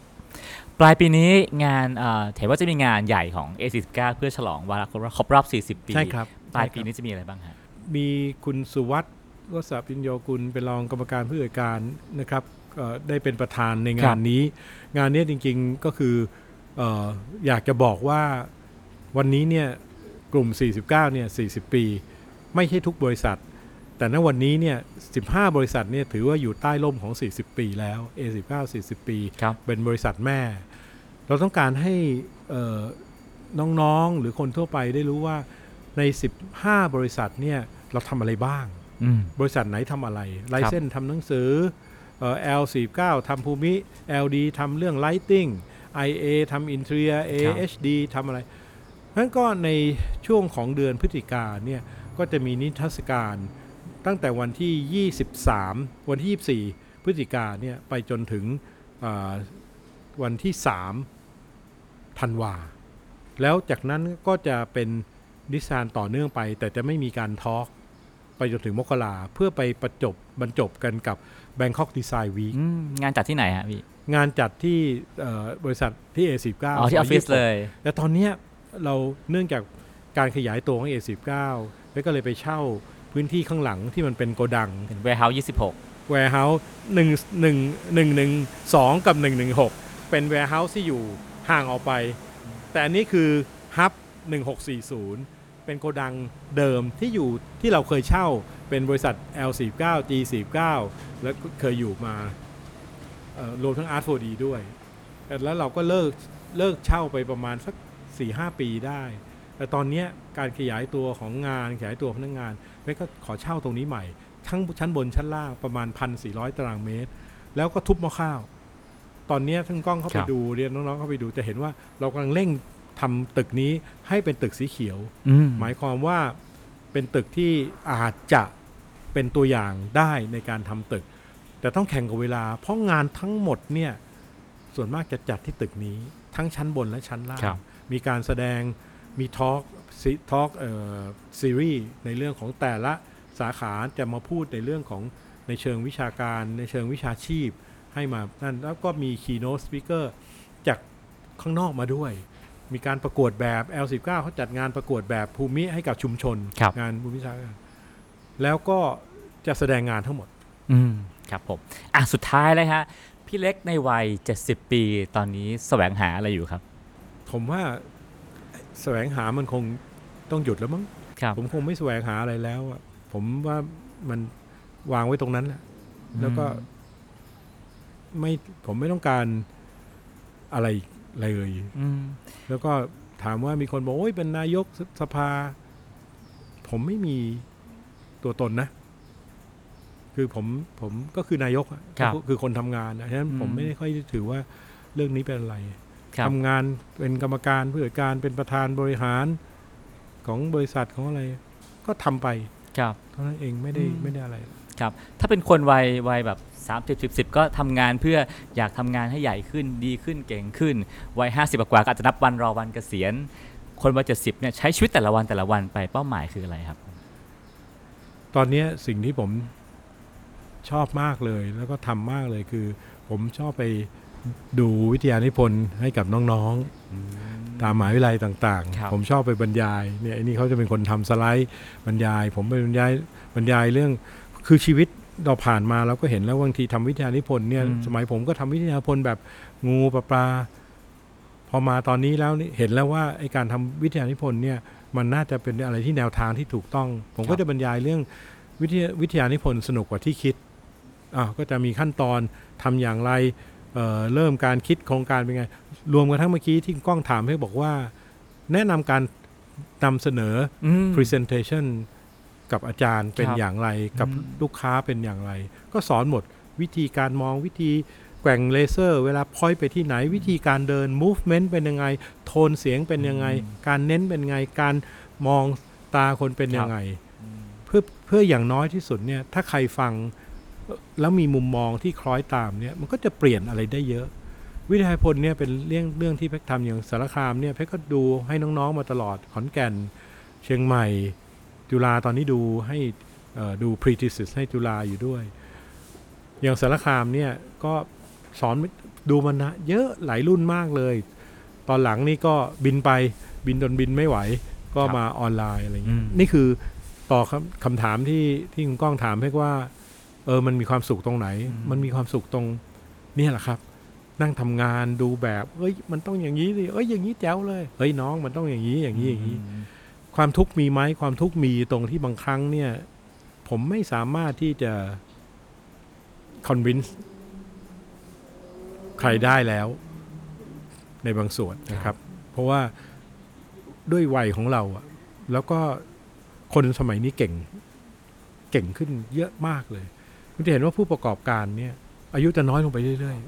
ปลายปีนี้งานเอ่อเห็นว่าจะมีงานใหญ่ของ A49 เพื่อฉลองวาระครบรอบครบรอบ 40 ปี ใช่ครับปลายปีใช่ครับนี้จะมีอะไรบ้างฮะมีคุณสุวัสด์วสปิญโยกุลเป็นรองกรรมการผู้จัดการนะครับเอ่อได้เป็นประธานในครังานบนี้ งานนี้จริงๆก็คือเอ่ออยากจะบอกว่าวันนี้เนี่ยกลุ่ม 49 เนี่ย 40 ปี ไม่ใช่ทุกบริษัท แต่ณวันนี้เนี่ย15 บริษัทเนี่ยถือว่าอยู่ใต้ร่มของ 40 ปีแล้ว A19 40 ปีครับเป็นบริษัทแม่ เราต้องการให้เอ่อน้องๆ หรือคนทั่วไปได้รู้ว่าใน 15 บริษัทเนี่ยเราทำอะไรบ้างอืมบริษัทไหนทำอะไร ไลเซนทำหนังสือเอ่อ L49 ทำภูมิ LD ทำเรื่อง Lighting IA ทำ Interior AHD ทำอะไรเพราะฉะนั้นก็ในช่วงของเดือนพฤศจิกาเนี่ยก็จะมีนิทรรศการ ตั้งแต่วันที่ 23 วันที่ 24 พฤศจิกาเนี่ยไปจนถึงอ่าวันที่ 3 ธันวา แล้วจากนั้นก็จะเป็นดิสานต่อเนื่องไป แต่จะไม่มีการทอล์กไปจนถึงมกราเพื่อไปประจบบรรจบกันกับ Bangkok Design Week อืมงานจัดที่ไหนฮะพี่ งานจัดที่เอ่อบริษัทที่ A19 อ๋อที่ออฟฟิศเลย แต่ตอนเนี้ยเราเนื่องจากการขยายตัวของ A19 แล้วก็เลยไปเช่า พื้นที่ข้างหลังที่มันเป็นโกดังเป็น warehouse 26 warehouse 1 1 1 1 2 กับ 116 เป็น warehouse ที่อยู่ห่างออกไป แต่อันนี้คือ hub 1640 เป็นโกดังเดิมที่อยู่ที่เราเคยเช่าเป็นบริษัท L49 G49 แล้วก็เคยอยู่มาเอ่อรวมทั้ง Art 4D ด้วย แล้วเราก็เลิกเลิกเช่าไปประมาณสัก 4-5 ปีได้ แต่ตอนเนี้ย การขยายตัวของงานขยายตัวพนักงานเมก็ขอเช่าตรงนี้ใหม่ ทั้งชั้นบนชั้นล่างประมาณ 1,400 ตารางเมตร แล้วก็ทุบหม้อข้าว ตอนเนี้ยทั้งกล้องเข้าคไปรับดูเรียนน้องๆเข้าไปดูจะเห็นว่าเรากำลังเร่งทำตึกนี้ให้เป็นตึกสีเขียวอืมหมายความว่าเป็นตึกที่อาจจะเป็นตัวอย่างได้ในการทำตึก แต่ต้องแข่งกับเวลา เพราะงานทั้งหมดเนี่ยส่วนมากจะจัดที่ตึกนี้ ทั้งชั้นบนและชั้นล่างครับมีการแสดงมีทอล์ก ทอล์กซีรีส์ในเรื่องของแต่ละสาขาจะมาพูดในเรื่องของในเชิงวิชาการ ในเชิงวิชาชีพให้มานั่นแล้วก็มี keynote speaker จากข้างนอกมาด้วย มีการประกวดแบบ L19 เขาจัดงานประกวดแบบภูมิให้กับชุมชนครับงานภูมิวิชาการแล้วก็จะแสดงงานทั้งหมด อืมครับผม อะ สุดท้ายเลยฮะ พี่เล็กในวัย 70 ปีตอนนี้แสวงหาอะไรอยู่ครับ ผมว่า แสวงหามันคงต้องหยุดแล้วมั้งครับผมคงไม่แสวงหาอะไรแล้วอะผมว่ามันวางไว้ตรงนั้นแหละแล้วก็ ไม่ผมไม่ต้องการอะไรเลยอืมแล้วก็ถามว่ามีคนบอกโอ้ยเป็นนายกสสภา ผมไม่มีตัวตนนะ คือผมผมก็คือนายกอะครับก็คือคนทำงานนะฉะนั้นผมอืมไม่ได้ค่อยถือว่าเรื่องนี้เป็นอะไร ครับ ทำงานเป็นกรรมการผู้จัดการเป็นประธานบริหารของบริษัทของอะไร ก็ทำไปครับ เท่านั้นเองไม่ได้อืม ไม่ได้อะไร ครับ ถ้าเป็นคนวัยวัยแบบ 30 10 10 ก็ทำงานเพื่ออยากทำงานให้ใหญ่ขึ้นดีขึ้นเก่งขึ้น วัย 50กว่าก็อาจจะนับวันรอวันเกษียณ คนวัย70เนี่ยใช้ชีวิตแต่ละวันแต่ละวันไปเป้าหมายคืออะไรครับ ตอนเนี้ยสิ่งที่ผมชอบมากเลย แล้วก็ทำมากเลยคือ ผมชอบไป ดูวิทยานิพนธ์ให้กับน้องๆ ตามมหาวิทยาลัยต่างครับๆผมชอบไปบรรยายเนี่ยไอ้นี่เขาจะเป็นคนทำสไลด์บรรยาย ผมไปบรรยายบรรยายเรื่องคือชีวิตเราผ่านมาเราก็เห็นแล้วบางทีทำวิทยานิพนธ์เนี่ยอืมสมัยผมก็ทำวิทยานิพนธ์แบบงูปลาปลาพอมาตอนนี้แล้วนี่เห็นแล้วว่าไอ้การทำวิทยานิพนธ์เนี่ยมันน่าจะเป็นอะไรที่แนวทางที่ถูกต้อง ผมก็จะบรรยายเรื่องวิทยาวิทยานิพนธ์สนุกกว่าที่คิดอ่าก็จะมีขั้นตอนทำอย่างไร เอ่อเริ่มการคิดโครงการเป็นไง รวมกันทั้งเมื่อกี้ที่กล้องถามให้บอกว่า แนะนำการนำเสนออืม presentation กับอาจารย์เป็นครับอย่างไรกับอืมลูกค้าเป็นอย่างไร ก็สอนหมดวิธีการมองวิธีแกว่งเลเซอร์เวลาพอยไปที่ไหนวิธีการเดิน movement เป็นยังไง โทนเสียงเป็นยังไง การเน้นเป็นยังไง การมองตาคนเป็นยังไง เพื่อเพื่ออย่างน้อยที่สุดเนี่ยถ้าใครฟังเอ่อ แล้วมีมุมมองที่คล้อยตามเนี่ยมันก็จะเปลี่ยนอะไรได้เยอะ วิทยาพลเนี่ยเป็นเรื่องเรื่องที่เพชรทำอย่างสารคามเนี่ยเพชรก็ดูให้น้องๆมาตลอดขอนแก่น เชียงใหม่ จุฬาตอนนี้ดูให้เอ่อดู pre thesis ให้จุฬาอยู่ด้วย อย่างสารคามเนี่ยก็สอนดูมันนะเยอะหลายรุ่นมากเลย ตอนหลังนี่ก็บินไปบินจนบินไม่ไหว ก็ครับมาออนไลน์อะไรเงี้ยอืมนี่คือต่อบคำคำถามที่ที่คุณก้องถามเพชรว่า เออมันมีความสุขตรงไหน มันมีความสุขตรงเนี่ยแหละครับ นั่งทำงานดูแบบเอ้ย มันต้องอย่างนี้สิเอ้ยอย่างนี้แจ๋วเลยเอ้ยน้องมันต้องอย่างนี้อย่างนี้อย่างนี้ ความทุกข์มีไหมความทุกข์มีตรงที่บางครั้งเนี่ย ผมไม่สามารถที่จะ convince ใครได้แล้ว ในบางส่วนนะครับ เพราะว่าด้วยวัยของเราอะแล้วก็คนสมัยนี้เก่ง เก่งขึ้นเยอะมากเลย คุณจะเห็นว่าผู้ประกอบการเนี่ยอายุจะน้อยลงไปเรื่อย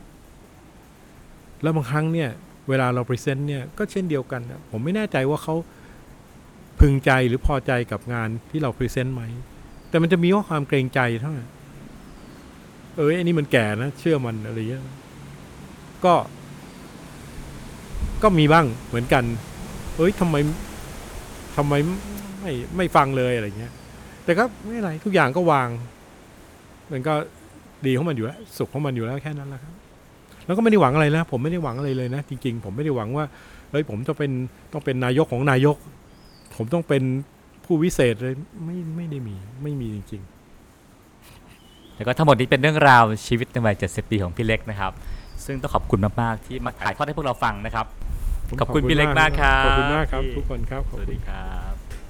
ๆ แล้วบางครั้งเนี่ยเวลาเรา present เนี่ยก็เช่นเดียวกันนะผมไม่แน่ใจว่าเขาพึงใจหรือพอใจกับงานที่เรา present ไหม แต่มันจะมีว่าความเกรงใจเท่านั้นเอ้ยอันนี้มันแก่นะ เชื่อมันอะไรเงี้ยก็ ก็มีบ้างเหมือนกัน เอ้ยทำไมทำไมไม่ไม่ฟังเลยอะไรเงี้ย แต่ก็ไม่ไรทุกอย่างก็วาง มันก็ดีของมันอยู่แล้วสุขของมันอยู่แล้วแค่นั้นแหละครับแล้วก็ไม่ได้หวังอะไรนะผมไม่ได้หวังอะไรเลยนะจริง ๆ ผมไม่ได้หวังว่าเฮ้ยผมจะเป็นต้องเป็นนายกของนายก ผมต้องเป็นผู้วิเศษเลยไม่ไม่ได้มีไม่มีจริงแล้วก็ทั้งหมดนี้เป็นเรื่องราวชีวิตในวัย70 ปีของพี่เล็กนะครับ ซึ่งต้องขอบคุณมากๆที่มาถ่ายทอดให้พวกเราฟังนะครับๆผมขอบคุณพี่เล็กมากครับขอบคุณมากครับพี่ทุกคนครับขสอบวัสคุดีณครับ